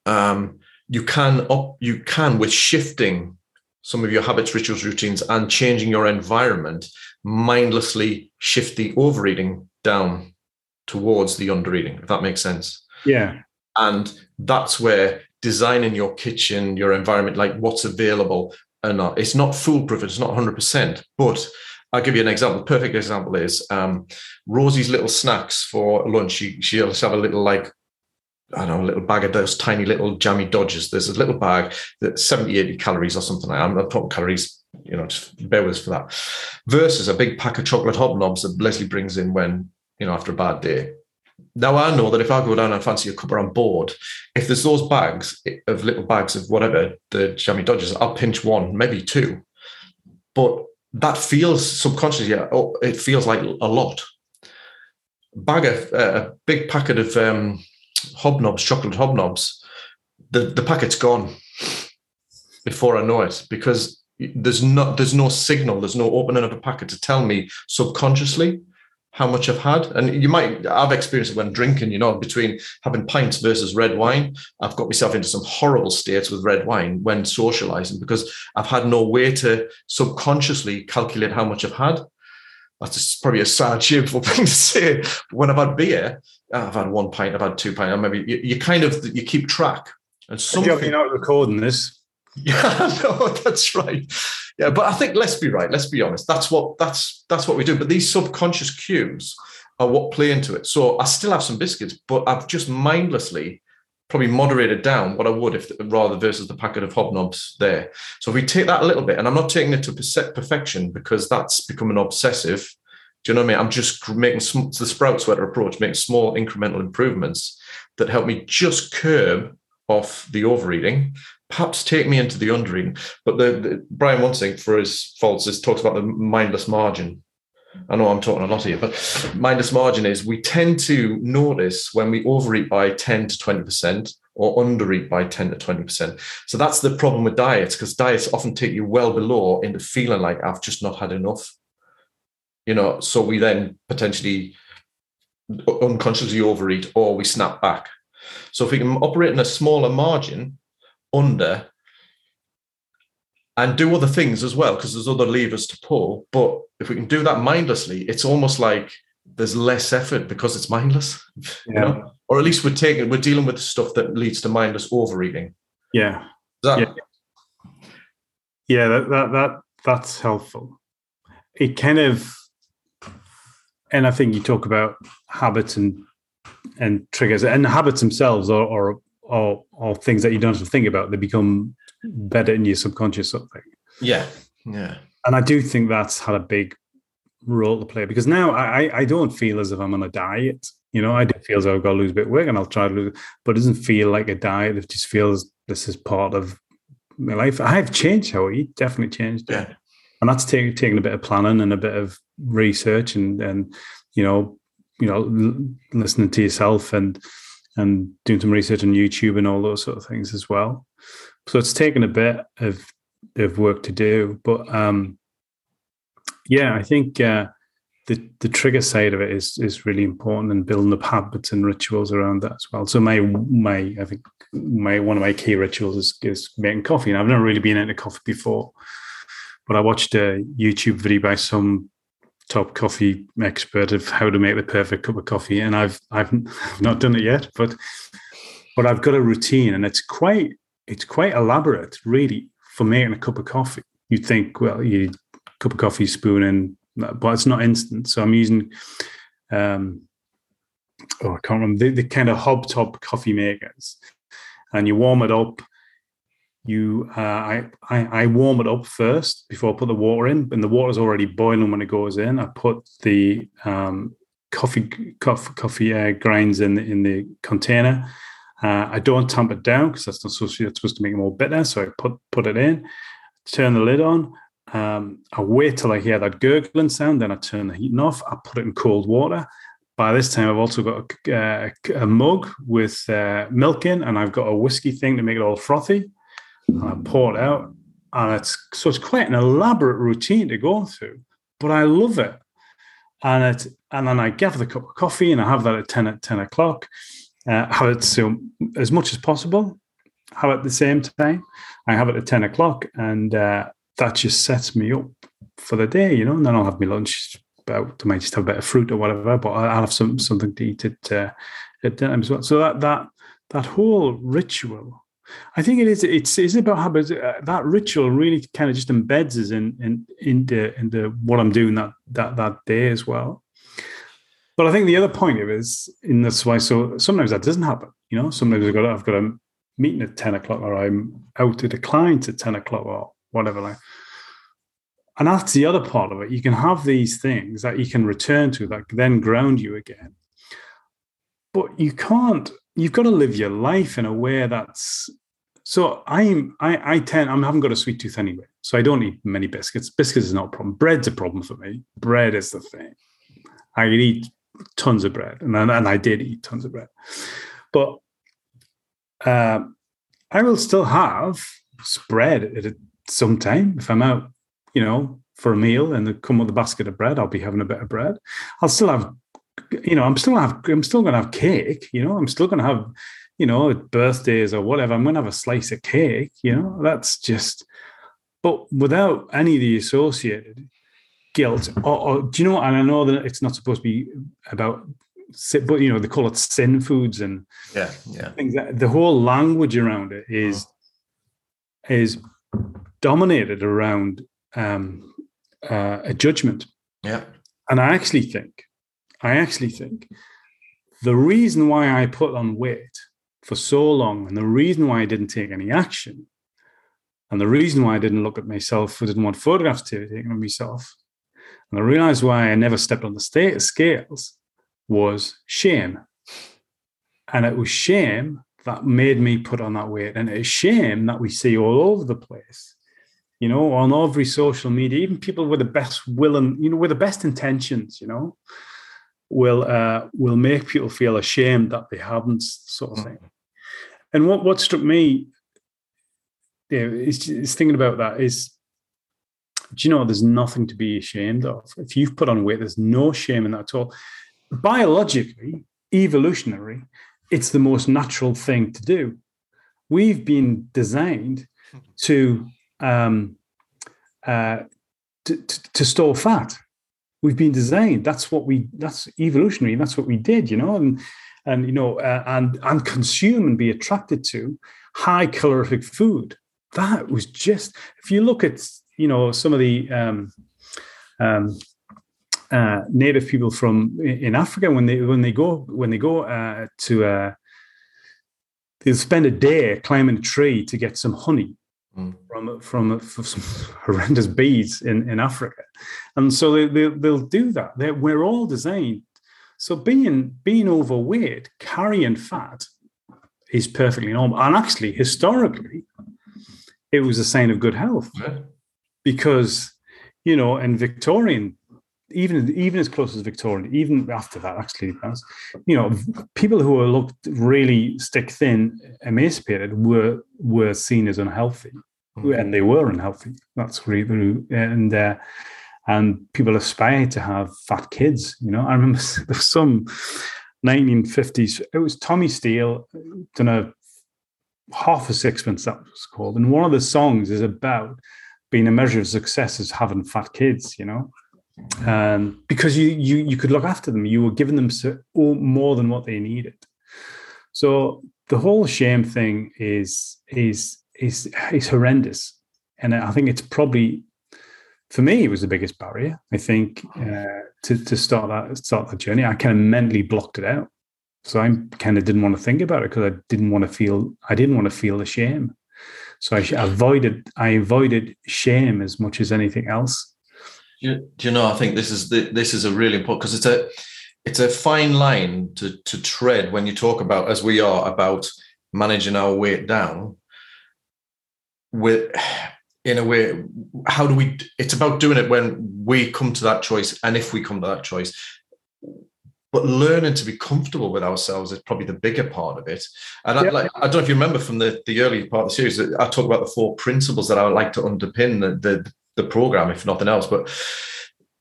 Speaker 1: um, you can up, you can with shifting some of your habits, rituals, routines, and changing your environment, mindlessly shift the overeating down towards the undereating. If that makes sense.
Speaker 2: Yeah.
Speaker 1: And that's where designing your kitchen, your environment, like what's available not. It's not foolproof. It's not 100%. But I'll give you an example. Perfect example is um, Rosie's little snacks for lunch. She, she'll have a little like I don't know, a little bag of those tiny little jammy dodgers. There's a little bag that's 70, 80 calories or something like that. I'm not talking calories, you know, just bear with us for that. Versus a big pack of chocolate hobnobs that Leslie brings in when, you know, after a bad day. Now I know that if I go down and fancy a cuppa on board, if there's those bags of little bags of whatever, the jammy dodgers, I'll pinch one, maybe two. But that feels subconsciously, oh, it feels like a lot bag of uh, a big packet of um, hobnobs, chocolate hobnobs, the the packet's gone before I know it because there's not there's no signal, there's no opening of a packet to tell me subconsciously how much I've had. And you might I've experienced it when drinking, you know, between having pints versus red wine. I've got myself into some horrible states with red wine when socializing because I've had no way to subconsciously calculate how much I've had. That's probably a sad, shameful thing to say. But when I've had beer, ah, I've had one pint, I've had two pints, maybe you, you kind of you keep track. And something
Speaker 2: you're not recording this.
Speaker 1: Yeah, no, that's right. Yeah, but I think let's be right. Let's be honest. That's what that's that's what we do. But these subconscious cues are what play into it. So I still have some biscuits, but I've just mindlessly probably moderated down what I would if rather versus the packet of hobnobs there. So if we take that a little bit, and I'm not taking it to perfection because that's becoming obsessive. Do you know what I mean? I'm just making the sprout sweater approach, making small incremental improvements that help me just curb off the overeating perhaps take me into the undereating. But the, the Brian Wansink, for his faults, is talked about the mindless margin. I know I'm talking a lot here, but mindless margin is we tend to notice when we overeat by 10 to 20% or undereat by 10 to 20%. So that's the problem with diets, because diets often take you well below into feeling like I've just not had enough. You know, so we then potentially unconsciously overeat or we snap back. So if we can operate in a smaller margin, under and do other things as well because there's other levers to pull. But if we can do that mindlessly, it's almost like there's less effort because it's mindless. Yeah. You know? Or at least we're taking we're dealing with stuff that leads to mindless overeating.
Speaker 2: Yeah. That, yeah. Yeah, that, that that that's helpful. It kind of and I think you talk about habits and and triggers and habits themselves are, are or or things that you don't have to think about, they become better in your subconscious sort of thing.
Speaker 1: Yeah. Yeah.
Speaker 2: And I do think that's had a big role to play because now I I don't feel as if I'm on a diet. You know, I do feel as I've got to lose a bit of weight and I'll try to lose, but it doesn't feel like a diet. It just feels this is part of my life. I have changed how I eat, definitely changed.
Speaker 1: Yeah.
Speaker 2: And that's taking taking a bit of planning and a bit of research and and you know, you know, listening to yourself and and doing some research on YouTube and all those sort of things as well. So it's taken a bit of of work to do, but um, yeah, I think uh, the the trigger side of it is is really important and building up habits and rituals around that as well. So my my I think my one of my key rituals is is making coffee, and I've never really been into coffee before, but I watched a YouTube video by some top coffee expert of how to make the perfect cup of coffee, and I've I've not done it yet, but but I've got a routine, and it's quite it's quite elaborate, really, for making a cup of coffee. You think, well, you cup of coffee, spoon, and but it's not instant. So I'm using, um, oh, I can't remember the, the kind of hob top coffee makers, and you warm it up you uh, I, I, I warm it up first before I put the water in, and the water's already boiling when it goes in. I put the um, coffee coffee, coffee uh, grinds in the, in the container. Uh, I don't tamp it down because that's not supposed to, that's supposed to make it more bitter. So I put put it in, turn the lid on. Um, I wait till I hear that gurgling sound, then I turn the heating off. I put it in cold water. By this time, I've also got a, a, a mug with uh, milk in, and I've got a whiskey thing to make it all frothy and I pour it out. And it's so it's quite an elaborate routine to go through, but I love it. And it and then I gather the cup of coffee and I have that at 10 at 10 o'clock. Uh, have it so as much as possible. Have it at the same time. I have it at 10 o'clock, and uh, that just sets me up for the day, you know. And then I'll have my lunch. About I might just have a bit of fruit or whatever, but I'll have some something to eat at uh, at dinner as well. So that that that whole ritual I think it is. It's it's about how uh, that ritual really kind of just embeds us in in into into what I'm doing that that that day as well. But I think the other point of it is in this way. So sometimes that doesn't happen. You know, sometimes I've got I've got a meeting at ten o'clock, or I'm out at a client at ten o'clock, or whatever. Like, and that's the other part of it. You can have these things that you can return to that then ground you again, but you can't you've got to live your life in a way that's so I'm I, I tend I haven't got a sweet tooth anyway, so I don't eat many biscuits. Biscuits is not a problem. Bread's a problem for me. Bread is the thing. I eat tons of bread, and and I did eat tons of bread, but uh, I will still have spread at some time if I'm out, you know, for a meal and they come with a basket of bread. I'll be having a bit of bread. I'll still have, you know, I'm still have, I'm still going to have cake. You know, I'm still going to have, you know, birthdays or whatever. I'm going to have a slice of cake. You know, that's just. But without any of the associated guilt, or, or do you know? And I know that it's not supposed to be about but you know they call it sin foods and
Speaker 1: yeah yeah
Speaker 2: things that the whole language around it is oh. is dominated around um, uh, a judgment.
Speaker 1: Yeah.
Speaker 2: And I actually think, I actually think the reason why I put on weight for so long and the reason why I didn't take any action and the reason why I didn't look at myself, I didn't want photographs taken of myself, and I realized why I never stepped on the sta- scales was shame. And it was shame that made me put on that weight. And it's shame that we see all over the place you know, on every social media, even people with the best will and you know, with the best intentions, you know, will uh, will make people feel ashamed that they haven't, sort of thing. And what what struck me, yeah, is, is thinking about that is, do you know, there's nothing to be ashamed of. If you've put on weight, there's no shame in that at all. Biologically, evolutionary, it's the most natural thing to do. We've been designed to um, uh, to, to, to, store fat. We've been designed. That's what we. That's evolutionary. That's what we did. You know, and and you know, uh, and and consume and be attracted to high calorific food. That was just. If you look at you know some of the um, um, uh, native people from in Africa when they when they go when they go uh, to uh, they'll spend a day climbing a tree to get some honey mm. from from, from some horrendous bees in, in Africa, and so they, they they'll do that. They're, we're all designed. So being being overweight, carrying fat, is perfectly normal. And actually, historically, it was a sign of good health, yeah. because you know, in Victorian even even as close as Victorian, even after that, actually, you know, people who were looked really stick thin, emaciated, were were seen as unhealthy, mm-hmm. and they were unhealthy. That's really and uh, and people aspire to have fat kids. You know, I remember there's some 1950s. It was Tommy Steele done a half a sixpence that was called, and one of the songs is about being a measure of success is having fat kids. You know um, because you you you could look after them. You were giving them so, more than what they needed. So the whole shame thing is is is is horrendous, and I think it's probably for me it was the biggest barrier. I think uh, to to start that start that journey, I kind of mentally blocked it out. So I kind of didn't want to think about it because I didn't want to feel I didn't want to feel the shame. So I avoided I avoided shame as much as anything else
Speaker 1: do you know? I think this is the, this is a really important because it's a it's a fine line to to tread when you talk about as we are about managing our weight down. With in a way, how do we? It's about doing it when we come to that choice, and if we come to that choice. But learning to be comfortable with ourselves is probably the bigger part of it. And I, like, I don't know if you remember from the, the early part of the series, I talk about the four principles that I would like to underpin the, the, the program, if nothing else. But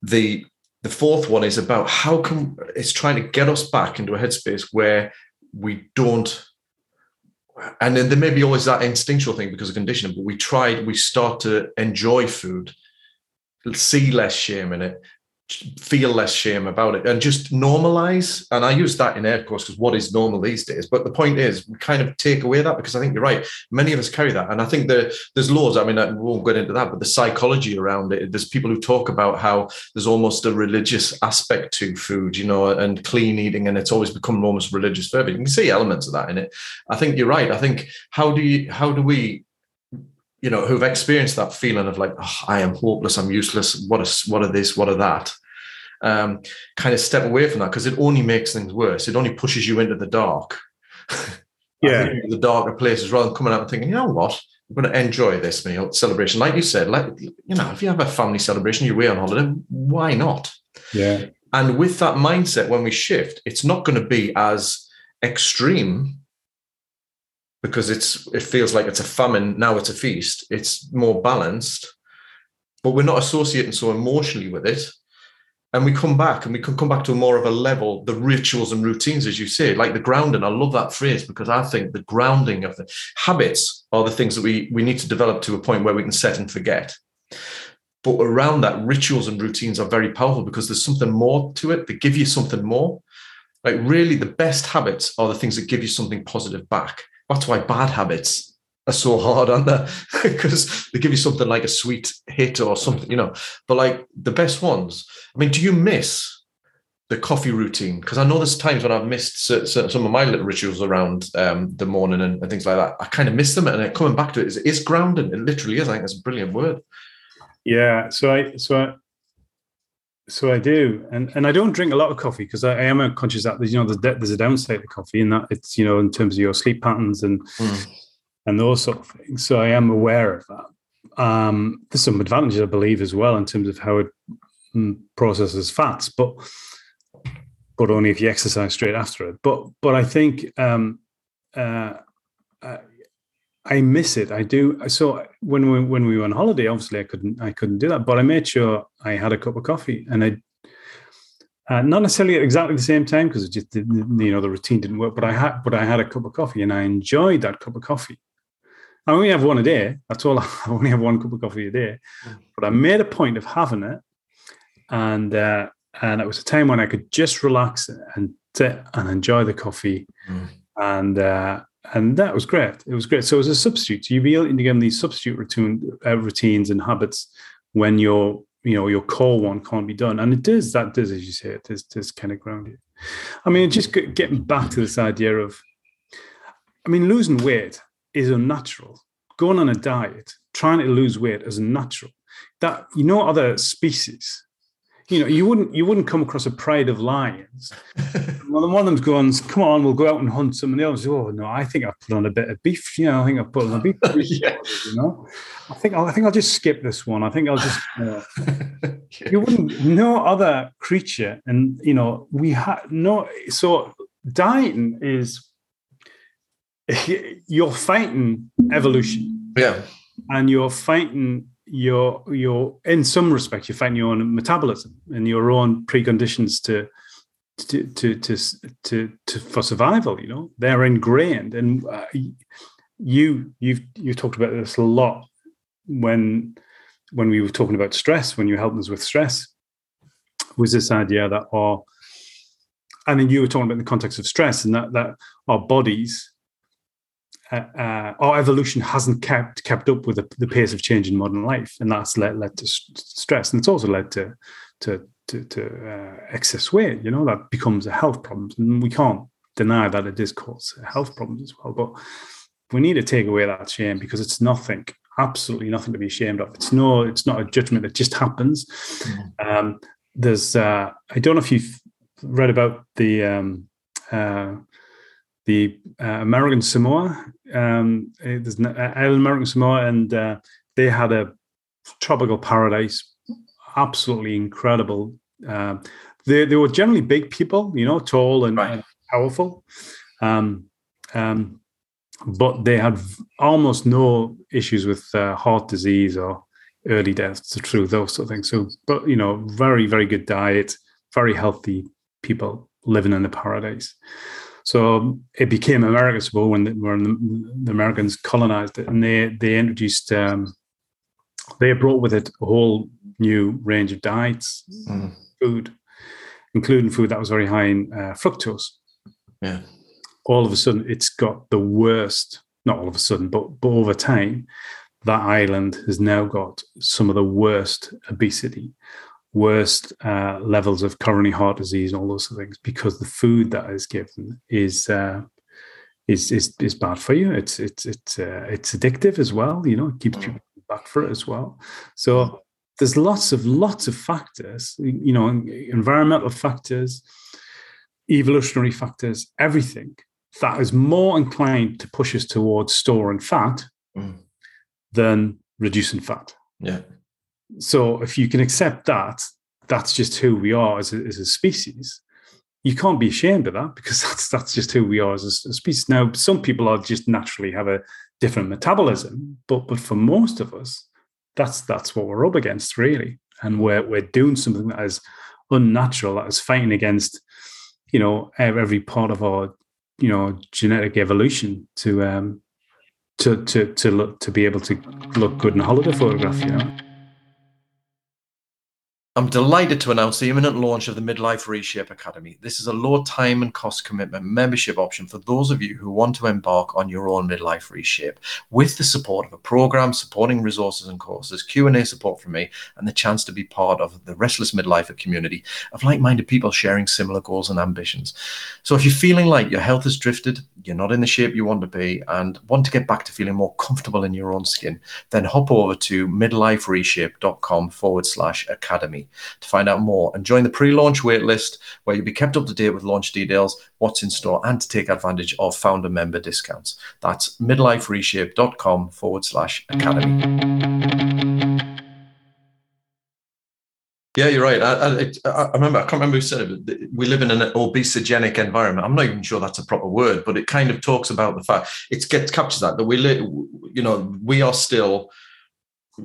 Speaker 1: the the fourth one is about how can it's trying to get us back into a headspace where we don't and then there may be always that instinctual thing because of conditioning, but we try, we start to enjoy food, see less shame in it, feel less shame about it and just normalize. And I use that in air quotes because what is normal these days? But the point is, we kind of take away that because I think you're right. Many of us carry that. And I think the, there's laws. I mean, we won't get into that, but the psychology around it, there's people who talk about how there's almost a religious aspect to food, you know, and clean eating. And it's always become almost religious fervor. You can see elements of that in it. I think you're right. I think how do you, how do we you know, who've experienced that feeling of like, oh, I am hopeless, I'm useless. What is what are this? What are that? Um, kind of step away from that because it only makes things worse. It only pushes you into the dark.
Speaker 2: yeah,
Speaker 1: the darker places rather than coming out and thinking, you know what, I'm going to enjoy this meal celebration. Like you said, like you know, if you have a family celebration, you're away on holiday, why not?
Speaker 2: Yeah.
Speaker 1: And with that mindset, when we shift, it's not going to be as extreme because it's it feels like it's a famine now it's a feast it's more balanced. But we're not associating so emotionally with it. And we come back and we can come back to a more of a level the rituals and routines as you say like the grounding. I love that phrase because i think the grounding of the habits are the things that we we need to develop to a point where we can set and forget. But around that rituals and routines are very powerful because there's something more to it that give you something more. Like really the best habits are the things that give you something positive back that's why bad habits are so hard, aren't they? because they give you something like a sweet hit or something, you know. But like the best ones, I mean, do you miss the coffee routine? Because I know there's times when I've missed some of my little rituals around um, the morning and, and, things like that. I kind of miss them, and coming back to it is, is grounding. It literally is. I think that's a brilliant word.
Speaker 2: Yeah. So I so I, so I do, and and I don't drink a lot of coffee because I, I, am conscious that there's you know there's, there's a downside to coffee, and that it's you know in terms of your sleep patterns and mm. and those sort of things. So I am aware of that. Um, there's some advantages I believe as well in terms of how it mm, processes fats, but but only if you exercise straight after it. But but I think um, uh, uh I miss it. I do. So when we when we were on holiday, obviously I couldn't I couldn't do that, but I made sure I had a cup of coffee, and I uh, not necessarily at exactly the same time because it just you know the routine didn't work. But I had but I had a cup of coffee, and I enjoyed that cup of coffee. I only have one a day. That's all. I only have one cup of coffee a day, but I made a point of having it, and uh, and it was a time when I could just relax and sit and enjoy the coffee, mm. and. Uh, and that was great. It was great. So as a substitute, you be able to give these substitute routine, uh, routines and habits when your you know your core one can't be done, and it does. That does, as you say, it does, does kind of ground you. I mean, just getting back to this idea of, I mean, losing weight is unnatural. Going on a diet, trying to lose weight is unnatural. That you know, other species you know, you wouldn't you wouldn't come across a pride of lions. well, one of them's going, "Come on, we'll go out and hunt some," and the others, "Oh no, I think I've put on a bit of beef. You know, I think I've put on a beef. yeah. You know, I think I'll, I think I'll just skip this one. I think I'll just." Uh, you wouldn't. No other creature, and you know, we had no. So dieting is you're fighting evolution.
Speaker 1: Yeah,
Speaker 2: and you're fighting you're you're in some respect you're fighting your own metabolism and your own preconditions to to to to, to, to for survival you know? They're ingrained and uh, you you've you talked about this a lot when when we were talking about stress when you helped us with stress was this idea that our and then you were talking about the context of stress and that that our bodies uh, uh, our evolution hasn't kept kept up with the, the, pace of change in modern life, and that's led, led to stress, and it's also led to to to, to uh, excess weight. You know that becomes a health problem, and we can't deny that it does cause health problems as well. But we need to take away that shame because it's nothing, absolutely nothing to be ashamed of. It's no, it's not a judgment that just happens. Mm-hmm. Um, there's, uh, I don't know if you've read about the um, uh, the uh, American Samoa. Um, there's an island American Samoa, and uh, they had a tropical paradise, absolutely incredible. Uh, they they were generally big people, you know, tall and, right. powerful, um, um, but they had almost no issues with uh, heart disease or early deaths through those sort of things. So, but you know, very very good diet, very healthy people living in the paradise. So it became America's Bowl when the, when the, the, Americans colonized it, and they they introduced um, they brought with it a whole new range of diets, mm. food, including food that was very high in uh, fructose.
Speaker 1: Yeah.
Speaker 2: All of a sudden, it's got the worst. Not all of a sudden, but but over time, that island has now got some of the worst obesity worst uh, levels of coronary heart disease and all those things because the food that is given is uh, is, is is bad for you. It's it's it's uh, it's addictive as well. You know, it keeps people back for it as well. So there's lots of lots of factors. You know, environmental factors, evolutionary factors, everything that is more inclined to push us towards storing fat mm. than reducing fat.
Speaker 1: Yeah.
Speaker 2: So if you can accept that, that's just who we are as a, as a species you can't be ashamed of that because that's that's just who we are as a, species. Now, some people are just naturally have a different metabolism, but but for most of us, that's that's what we're up against, really. And we're we're doing something that is unnatural, that is fighting against, you know, every part of our, you know, genetic evolution to um to to to look to be able to look good in a holiday photograph, you know.
Speaker 1: I'm delighted to announce the imminent launch of the Midlife Reshape Academy. This is a low time and cost commitment membership option for those of you who want to embark on your own midlife reshape with the support of a program supporting resources and courses, Q&A support from me, and the chance to be part of the Restless Midlifer community of like-minded people sharing similar goals and ambitions. So if you're feeling like your health has drifted, you're not in the shape you want to be, and want to get back to feeling more comfortable in your own skin, then hop over to midlifereshape.com forward slash academy to find out more and join the pre-launch waitlist where you'll be kept up to date with launch details, what's in store, and to take advantage of founder member discounts. That's midlifereshape.com forward slash academy. Yeah, you're right. I, I, I, remember, I can't remember who said it, but we live in an obesogenic environment. I'm not even sure that's a proper word, but it kind of talks about the fact it gets captures that that we live, you know, we are still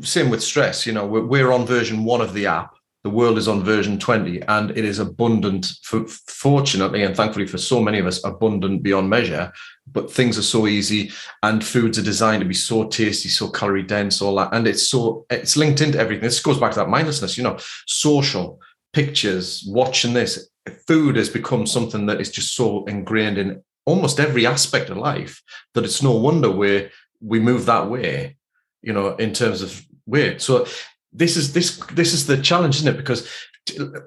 Speaker 1: same with stress. You know, we're, we're on version one of the app, the world is on version 20 and it is abundant for, fortunately and thankfully for so many of us abundant beyond measure. But things are so easy and foods are designed to be so tasty so calorie dense all that. And it's so it's linked into everything. This goes back to that mindlessness you know social pictures watching this. Food has become something that is just so ingrained in almost every aspect of life that it's no wonder we we move that way you know in terms of weight. So this is this this is the challenge, isn't it? Because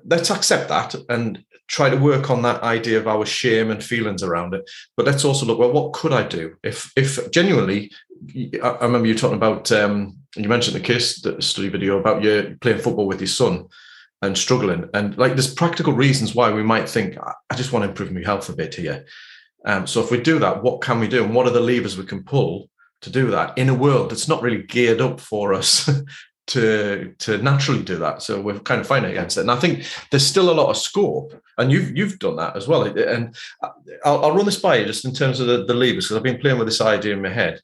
Speaker 1: let's accept that and try to work on that idea of our shame and feelings around it. But let's also look well, what could I do if if genuinely? I remember you talking about um, you mentioned the case the study video about you playing football with your son and struggling, and like there's practical reasons why we might think I just want to improve my health a bit here. Um, so if we do that, what can we do, and what are the levers we can pull to do that in a world that's not really geared up for us to to naturally do that. So we're kind of fighting against it. And I think there's still a lot of scope, and you've you've done that as well. And I'll, I'll run this by you just in terms of the, the levers because I've been playing with this idea in my head,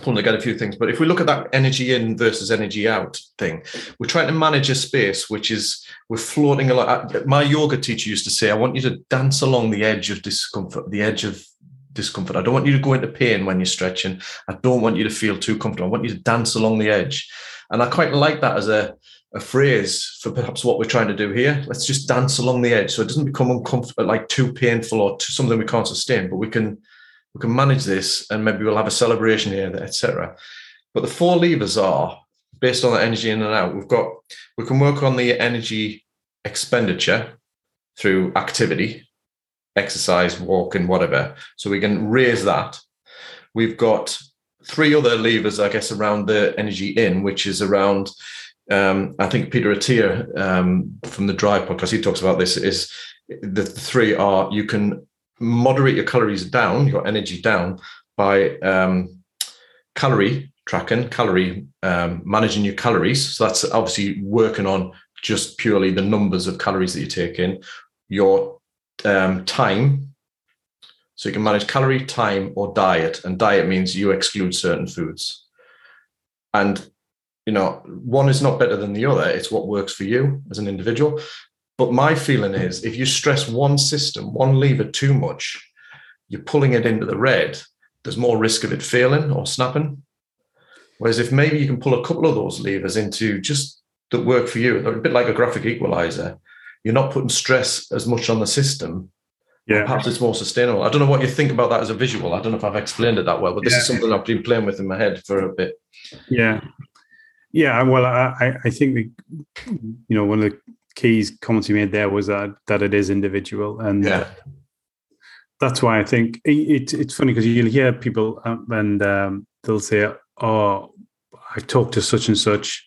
Speaker 1: pulling together a few things. But if we look at that energy in versus energy out thing, we're trying to manage a space which is we're floating a lot. My yoga teacher used to say, "I want you to dance along the edge of discomfort, the edge of." discomfort. I don't want you to go into pain when you're stretching. I don't want you to feel too comfortable. I want you to dance along the edge. And I quite like that as a, a phrase for perhaps what we're trying to do here. Let's just dance along the edge so it doesn't become uncomfortable, uh, like too painful or too, something we can't sustain. But we can we can manage this, and maybe we'll have a celebration here, etc. But the four levers are based on the energy in and out. We've got we can work on the energy expenditure through activity, exercise, walking, whatever. So we can raise that. We've got three other levers, I guess, around the energy in, which is around. Um, I think Peter Attia um, from the Drive podcast, he talks about this. Is the three are you can moderate your calories down, your energy down by um, calorie tracking, calorie um, managing your calories. So that's obviously working on just purely the numbers of calories that you take in. Your um, time so you can manage calorie, time, or diet. And diet means you exclude certain foods. And you know, one is not better than the other. It's what works for you as an individual. But my feeling is if you stress one system, one lever too much, you're pulling it into the red, there's more risk of it failing or snapping. Whereas if maybe you can pull a couple of those levers into just that work for you, a bit like a graphic equalizer, you're not putting stress as much on the system yeah. Perhaps it's more sustainable. I don't know what you think about that as a visual. I don't know if I've explained it that well, but this yeah. is something I've been playing with in my head for a bit.
Speaker 2: Yeah. Yeah. Well, I, I think, the, you know, one of the keys comments you made there was that, that it is individual. And yeah. that's why I think it, it's funny because you'll hear people um, and um, they'll say, oh, I talked to such and such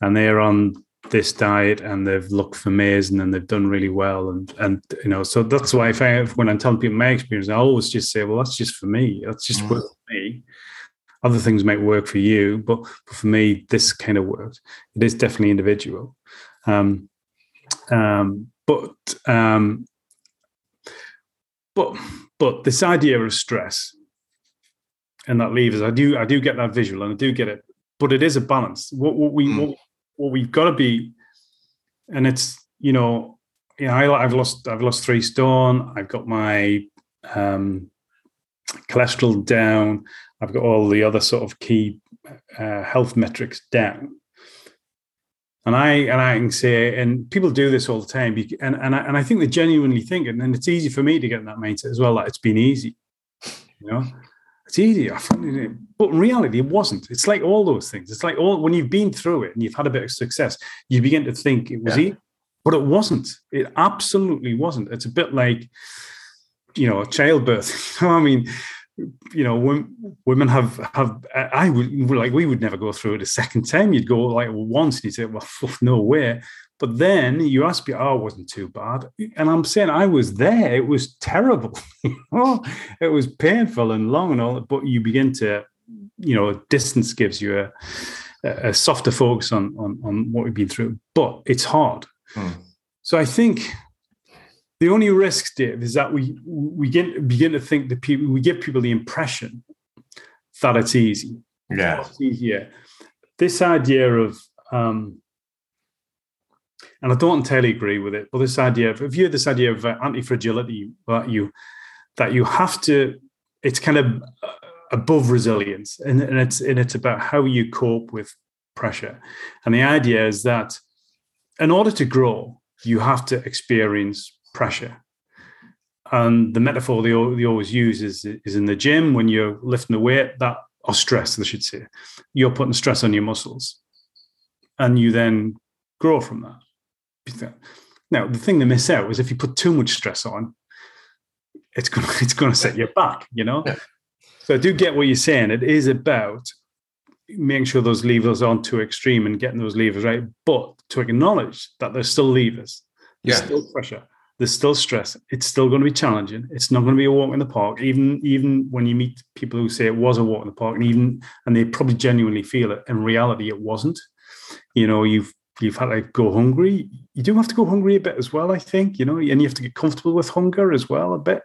Speaker 2: and they're on this diet and they've looked amazing and they've done really well and and you know so that's why if I when I'm telling people my experience I always just say well that's just for me that's just mm. work for me other things might work for you but, but for me this kind of works it is definitely individual um Um, but um, but but this idea of stress and that levers, I do I do get that visual and I do get it, but it is a balance. What, what we mm. what, what we've got to be, and it's you know, yeah, I, have lost I've lost three stone. I've got my um, cholesterol down. I've got all the other sort of key uh, health metrics down. And I and I can say, and people do this all the time, and and I, and I think they genuinely think, and, it's easy for me to get in that mindset as well. That it's been easy, you know, it's easy. But in reality, it wasn't. It's like all those things. It's like all when you've been through it and you've had a bit of success, you begin to think it was yeah. easy, but it wasn't. It absolutely wasn't. It's a bit like, you know, childbirth. I mean, you know, women have have. I would like we would never go through it a second time. You'd go like once, and you say, "Well, no way." But then you ask me, "Oh, it wasn't too bad," and I'm saying I was there. It was terrible. it was painful and long and all. But you begin to, you know, distance gives you a, a softer focus on on on what we've been through. But it's hard. Hmm. So I think the only risk, Dave, is that we we get, begin to think that people we give people the impression that it's easy.
Speaker 1: Yeah, it's
Speaker 2: easier. This idea of um, and I don't entirely agree with it, but this idea of if you have this idea of uh, anti-fragility that you that you have to, it's kind of uh, above resilience, and, and it's and it's about how you cope with pressure. And the idea is that in order to grow, you have to experience pressure. And the metaphor they, they always use is, is in the gym when you're lifting the weight, that or stress, I should say, you're putting stress on your muscles, and you then grow from that. Now, the thing they miss out is if you put too much stress on, it's going to, it's going to set you back. You know. Yeah. So I do get what you're saying. It is about making sure those levers aren't too extreme and getting those levers right, but to acknowledge that there's still levers, there's yeah. still pressure, there's still stress. It's still going to be challenging. It's not going to be a walk in the park. Even even when you meet people who say it was a walk in the park, and even and they probably genuinely feel it. In reality, it wasn't. You know, you've you've had to go hungry. You do have to go hungry a bit as well. I think you know, and you have to get comfortable with hunger as well a bit.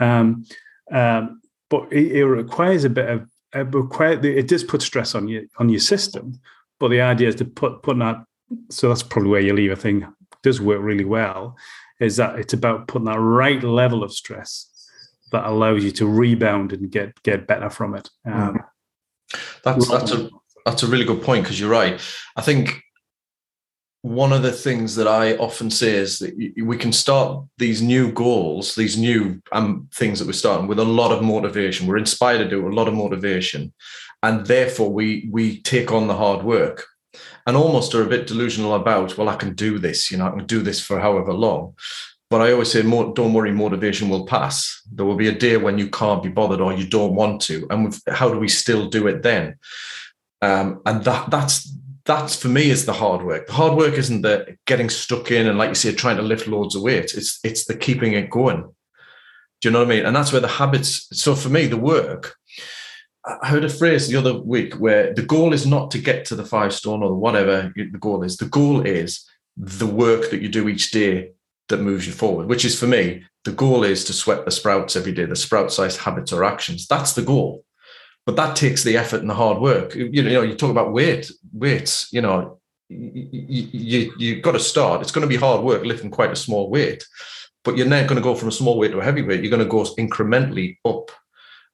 Speaker 2: Um, um, but it, it requires a bit of it, require, it does put stress on you on your system. But the idea is to put put that. So that's probably where you leave a thing does work really well is that it's about putting that right level of stress that allows you to rebound and get get better from it. Um,
Speaker 1: that's that's a that's a really good point because you're right. I think one of the things that I often say is that we can start these new goals, these new um, things that we're starting with a lot of motivation. We're inspired to do a lot of motivation, and therefore we we take on the hard work and almost are a bit delusional about, well, I can do this, you know, I can do this for however long. But I always say, don't worry, motivation will pass. There will be a day when you can't be bothered or you don't want to. And how do we still do it then? Um, and that that's that's for me is the hard work. The hard work isn't the getting stuck in and like you say, trying to lift loads of weight. It's it's the keeping it going. Do you know what I mean? And that's where the habits. So for me, the work I heard a phrase the other week where the goal is not to get to the five stone or whatever the goal is. The goal is the work that you do each day that moves you forward, which is for me, the goal is to sweat the sprouts every day, the sprout sized habits or actions. That's the goal. But that takes the effort and the hard work. You know, you talk about weight, weights, you know, you, you, you've got to start. It's going to be hard work lifting quite a small weight, but you're not going to go from a small weight to a heavy weight. You're going to go incrementally up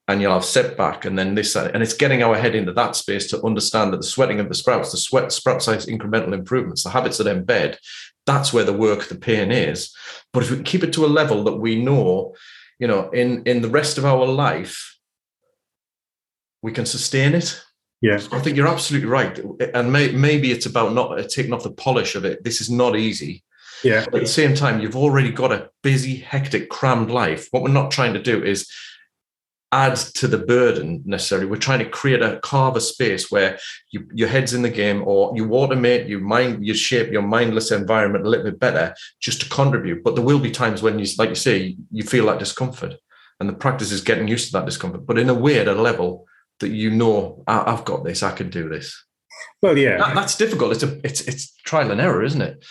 Speaker 1: and you'll have setback and then this and it's getting our head into that space to understand that the sweating of the sprouts the sweat sprout size incremental improvements the habits that embed that's where the work the pain is but if we keep it to a level that we know you know in in the rest of our life we can sustain it.
Speaker 2: Yeah.
Speaker 1: I think you're absolutely right. And may, maybe it's about not taking off the polish of it. This is not easy.
Speaker 2: Yeah.
Speaker 1: But at the same time you've already got a busy hectic crammed life. What we're not trying to do is add to the burden necessarily. We're trying to create a carve a space where you, your head's in the game, or you automate, you mind, you shape your mindless environment a little bit better just to contribute. But there will be times when you, like you say, you feel that discomfort, and the practice is getting used to that discomfort, but in a way at a level that you know, I've got this, I can do this.
Speaker 2: Well, yeah,
Speaker 1: that, that's difficult. It's a it's it's trial and error, isn't it?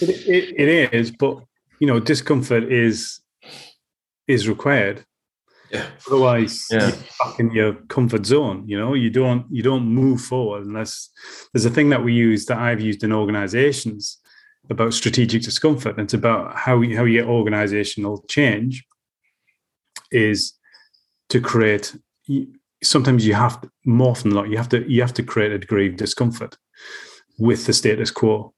Speaker 2: It, it, it is, but you know, discomfort is is required.
Speaker 1: Yeah.
Speaker 2: Otherwise,
Speaker 1: Yeah.
Speaker 2: you're back in your comfort zone. You know, you don't you don't move forward unless there's a thing that we use that I've used in organizations about strategic discomfort. And it's about how how you get organizational change is to create. Sometimes you have to, more often than not, you have to you have to create a degree of discomfort with the status quo.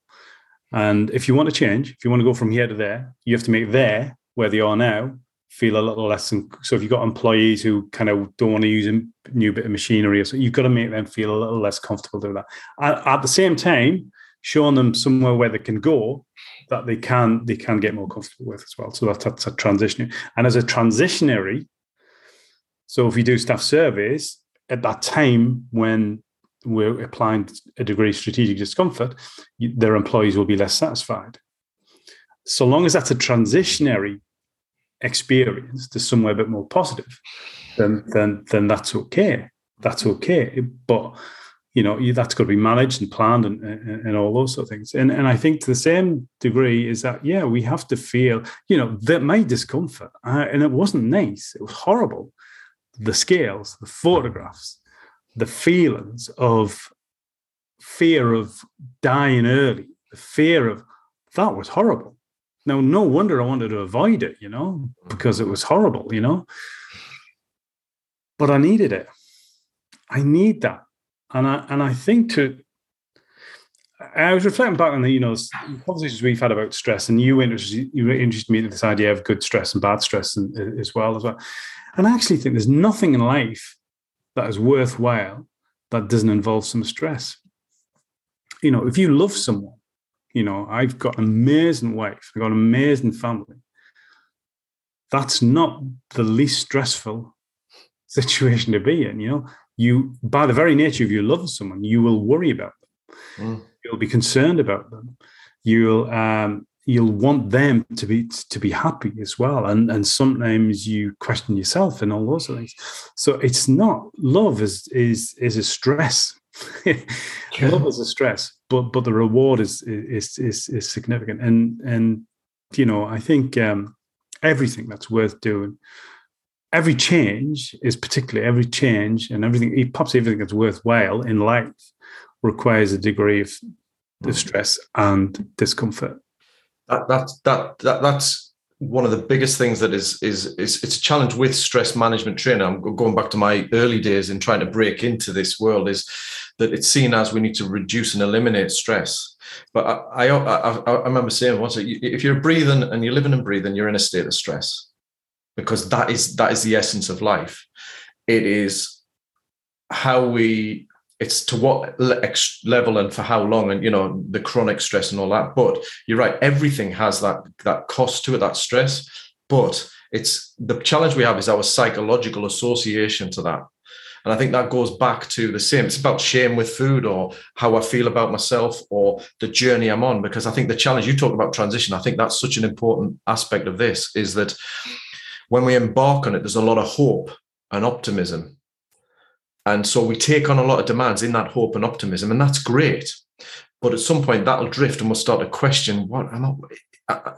Speaker 2: And if you want to change, if you want to go from here to there, you have to make there where they are now feel a little less. Than, so if you've got employees who kind of don't want to use a new bit of machinery, or so you've got to make them feel a little less comfortable doing that. At, at the same time, showing them somewhere where they can go that they can they can get more comfortable with as well. So that's, that's a transition. And as a transitionary, so if you do staff surveys at that time when we're applying a degree of strategic discomfort, their employees will be less satisfied. So long as that's a transitionary experience to somewhere a bit more positive, then then then that's okay. That's okay. But you know that's got to be managed and planned and, and, and all those sort of things. And and I think to the same degree is that yeah we have to feel you know that my discomfort uh, and it wasn't nice. It was horrible. The scales, the photographs, the feelings of fear of dying early, the fear of that was horrible. Now, no wonder I wanted to avoid it, you know, because it was horrible, you know. But I needed it. I need that, and I and I think to. I was reflecting back on the you know conversations we've had about stress, and you introduced you introduced me to this idea of good stress and bad stress, and, as well as well. And I actually think there's nothing in life that is worthwhile that doesn't involve some stress. You know, if you love someone, you know, I've got an amazing wife, I've got an amazing family. That's not the least stressful situation to be in. You know, you by the very nature of you loving someone, you will worry about them. Mm. You'll be concerned about them. You'll um, you'll want them to be to be happy as well and and sometimes you question yourself and all those things so it's not love is is is a stress yeah. love is a stress but but the reward is is is is significant and and you know i think um everything that's worth doing every change is particularly every change and everything it pops everything that's worthwhile in life requires a degree of, of mm. stress and discomfort
Speaker 1: that, that, that, that that's one of the biggest things that is is is it's a challenge with stress management training. I'm going back to my early days in trying to break into this world is that it's seen as we need to reduce and eliminate stress. But I I, I, I remember saying once if you're breathing and you're living and breathing, you're in a state of stress because that is that is the essence of life. It is how we it's to what level and for how long and you know the chronic stress and all that. But you're right everything has that that cost to it that stress. But it's the challenge we have is our psychological association to that. And i think that goes back to the same. It's about shame with food or how i feel about myself or the journey i'm on because i think the challenge you talk about transition i think that's such an important aspect of this is that when we embark on it there's a lot of hope and optimism and so we take on a lot of demands in that hope and optimism, and that's great. But at some point, that'll drift, and we'll start to question what I'm not.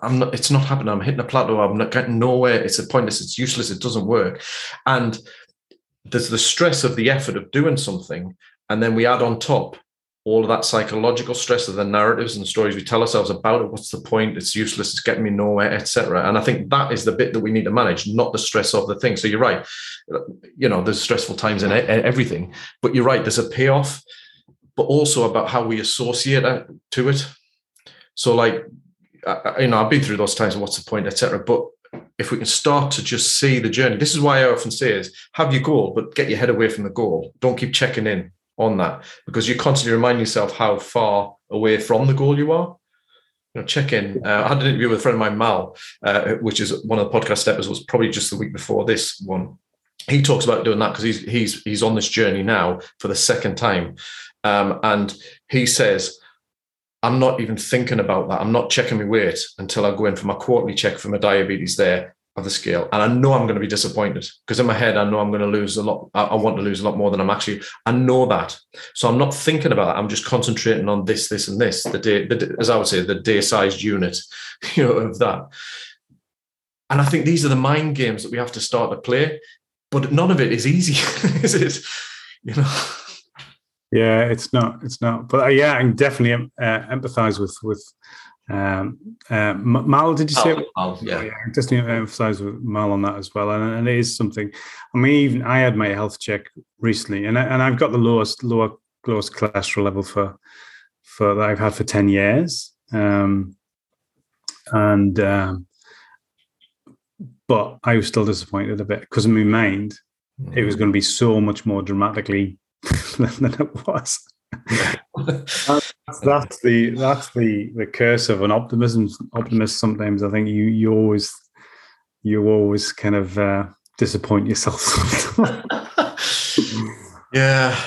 Speaker 1: I'm not. It's not happening. I'm hitting a plateau. I'm not getting nowhere. It's a pointless. It's useless. It doesn't work. And there's the stress of the effort of doing something, and then we add on top all of that psychological stress of the narratives and stories we tell ourselves about it. What's the point? It's useless. It's getting me nowhere, etc. And I think that is the bit that we need to manage, not the stress of the thing. So you're right. You know, there's stressful times in everything, but you're right. There's a payoff, but also about how we associate to it. So, like, you know, I've been through those times. What's the point, etc. But if we can start to just see the journey, this is why I often say is have your goal, but get your head away from the goal. Don't keep checking in on that because you constantly remind yourself how far away from the goal you are. You know, check in. Uh, I had an interview with a friend of mine, Mal, uh, which is one of the podcast episodes, probably just the week before this one. He talks about doing that because he's he's he's on this journey now for the second time, um, and he says, "I'm not even thinking about that. I'm not checking my weight until I go in for my quarterly check for my diabetes there." Of the scale. And I know I'm going to be disappointed because in my head I know I'm going to lose a lot I, want to lose a lot more than I'm actually I know that. So I'm not thinking about that I'm just concentrating on this this and this the day the, as I would say the day sized unit you know of that. And I think these are the mind games that we have to start to play but none of it is easy is it? You know?
Speaker 2: Yeah it's not it's not but uh, yeah I can definitely uh, empathize with with um, uh, Mal, did you say?
Speaker 1: Yeah. Oh,
Speaker 2: yeah. Just to emphasize with Mal on that as well, and, and, it is something. I mean, even I had my health check recently, and I, and I've got the lowest lower lowest cholesterol level for for that I've had for ten years, um, and um, but I was still disappointed a bit because in my mind mm-hmm. it was mm. going to be so much more dramatically than it was that's, that's the that's the the curse of an optimism optimist. Sometimes I think you you always you always kind of uh, disappoint yourself.
Speaker 1: yeah,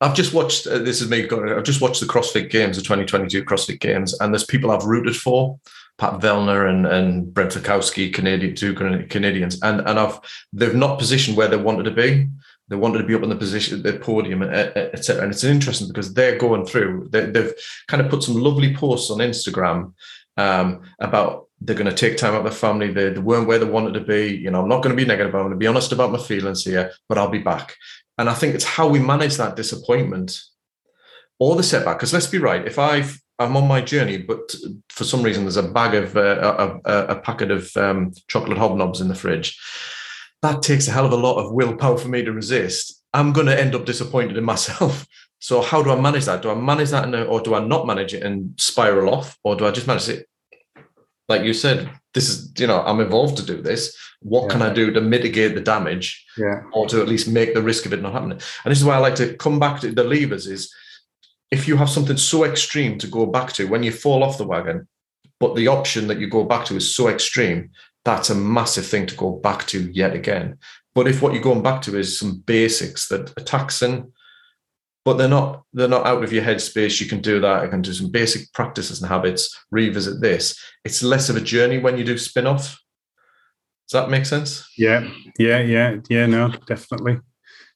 Speaker 1: I've just watched. Uh, this is me. I've just watched the CrossFit Games, the 2022 CrossFit Games, and there's people I've rooted for. Pat Vellner and and Brent Fikowski, Canadian two Canadians, and and I've they've not positioned where they wanted to be. They wanted to be up on the position, the podium, etc. And it's interesting because they're going through. They, have kind of put some lovely posts on Instagram um, about they're going to take time out of their family. They, they, weren't where they wanted to be. You know, I'm not going to be negative. I'm going to be honest about my feelings here, but I'll be back. And I think it's how we manage that disappointment or the setback. Because let's be right, if I've I'm on my journey, but for some reason there's a bag of uh, a, a, a, packet of um, chocolate hobnobs in the fridge that takes a hell of a lot of willpower for me to resist. I'm going to end up disappointed in myself. So how do I manage that? Do I manage that, a, or do I not manage it and spiral off, or do I just manage it? Like you said, this is you know I'm evolved to do this. What yeah. can I do to mitigate the damage,
Speaker 2: yeah.
Speaker 1: or to at least make the risk of it not happening? And this is why I like to come back to the levers. Is if you have something so extreme to go back to when you fall off the wagon, but the option that you go back to is so extreme, that's a massive thing to go back to yet again. But if what you're going back to is some basics that are taxing, but they're not they're not out of your headspace, you can do that. You can do some basic practices and habits, revisit this. It's less of a journey when you do spin off. Does that make sense?
Speaker 2: Yeah, yeah, yeah, yeah. No, definitely,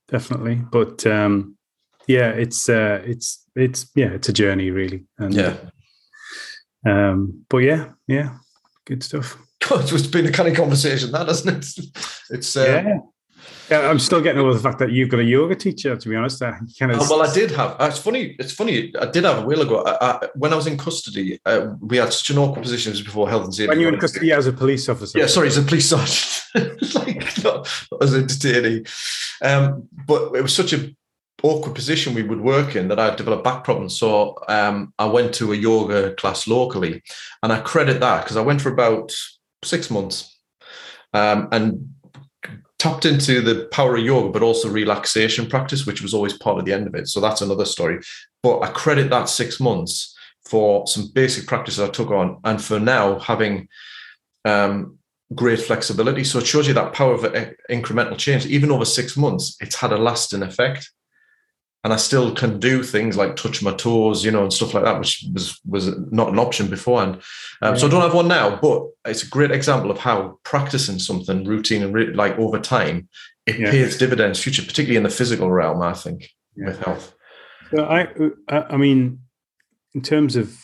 Speaker 2: definitely. But um, yeah, it's uh, it's it's yeah, it's a journey really.
Speaker 1: And, yeah.
Speaker 2: Um, but yeah, yeah, good stuff.
Speaker 1: It's been a kind of conversation, that hasn't it? It's um,
Speaker 2: yeah. Yeah, I'm still getting over the fact that you've got a yoga teacher. To be honest, uh, kind of.
Speaker 1: Oh, well, I did have. Uh, it's funny. It's funny. I did have a while ago. I, I, when I was in custody, uh, we had such an awkward position before health and safety.
Speaker 2: When you were in custody as a police officer.
Speaker 1: Yeah, sorry, as a police sergeant, like not, not as a detainee. Um, but it was such a awkward position we would work in that I developed back problems. So um, I went to a yoga class locally, and I credit that because I went for about six months um, and tapped into the power of yoga, but also relaxation practice, which was always part of the end of it. So that's another story. But I credit that six months for some basic practices I took on, and for now having um, great flexibility. So it shows you that power of incremental change. Even over six months, it's had a lasting effect and I still can do things like touch my toes, you know, and stuff like that, which was was not an option beforehand. Um, So I don't have one now, but it's a great example of how practicing something routine and re- like over time, it yeah. pays dividends future, particularly in the physical realm. I think yeah. with health.
Speaker 2: So I, I mean, in terms of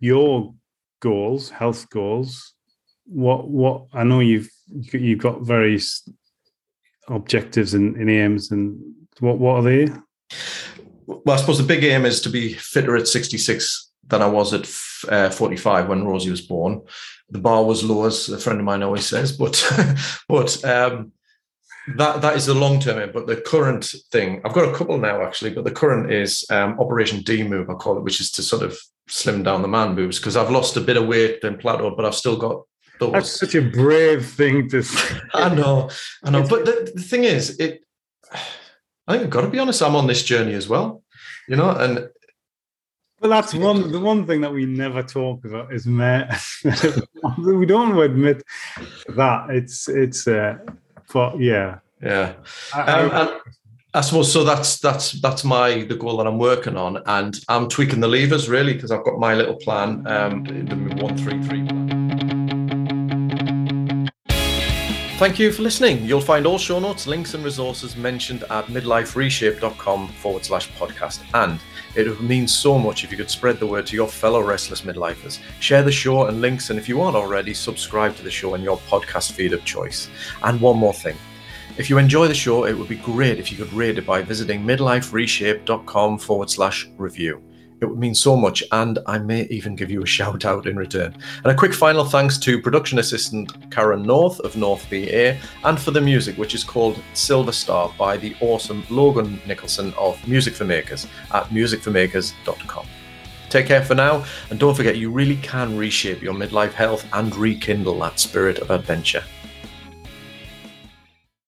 Speaker 2: your goals, health goals, what what I know you've you've got various objectives and, and aims and what what are they?
Speaker 1: Well, I suppose the big aim is to be fitter at 66 than I was at uh, 45 when Rosie was born. The bar was low, as a friend of mine always says, but but um, that that is the long term aim. But the current thing, I've got a couple now actually, but the current is um, Operation D move, I call it, which is to sort of slim down the man boobs because I've lost a bit of weight and plateaued, but I've still got those.
Speaker 2: That's such a brave thing to say.
Speaker 1: I know, I know. But the, the thing is, it I think I've got to be honest, I'm on this journey as well, you know, and
Speaker 2: well, that's one. The one thing that we never talk about is men. we don't admit that it's it's. Uh, but yeah,
Speaker 1: yeah. Um, and I suppose so. That's that's that's my the goal that I'm working on, and I'm tweaking the levers really because I've got my little plan, um, the one three three plan. Thank you for listening. You'll find all show notes, links, and resources mentioned at midlifereshape.com forward slash podcast. And it would mean so much if you could spread the word to your fellow restless midlifers. Share the show and links, and if you aren't already, subscribe to the show in your podcast feed of choice. And one more thing. If you enjoy the show, it would be great if you could rate it by visiting midlifereshape.com forward slash review. It would mean so much, and I may even give you a shout out in return. And a quick final thanks to production assistant Karen North of North VA, and for the music, which is called Silver Star by the awesome Logan Nicholson of Music for Makers at musicformakers.com. Take care for now, and don't forget you really can reshape your midlife health and rekindle that spirit of adventure.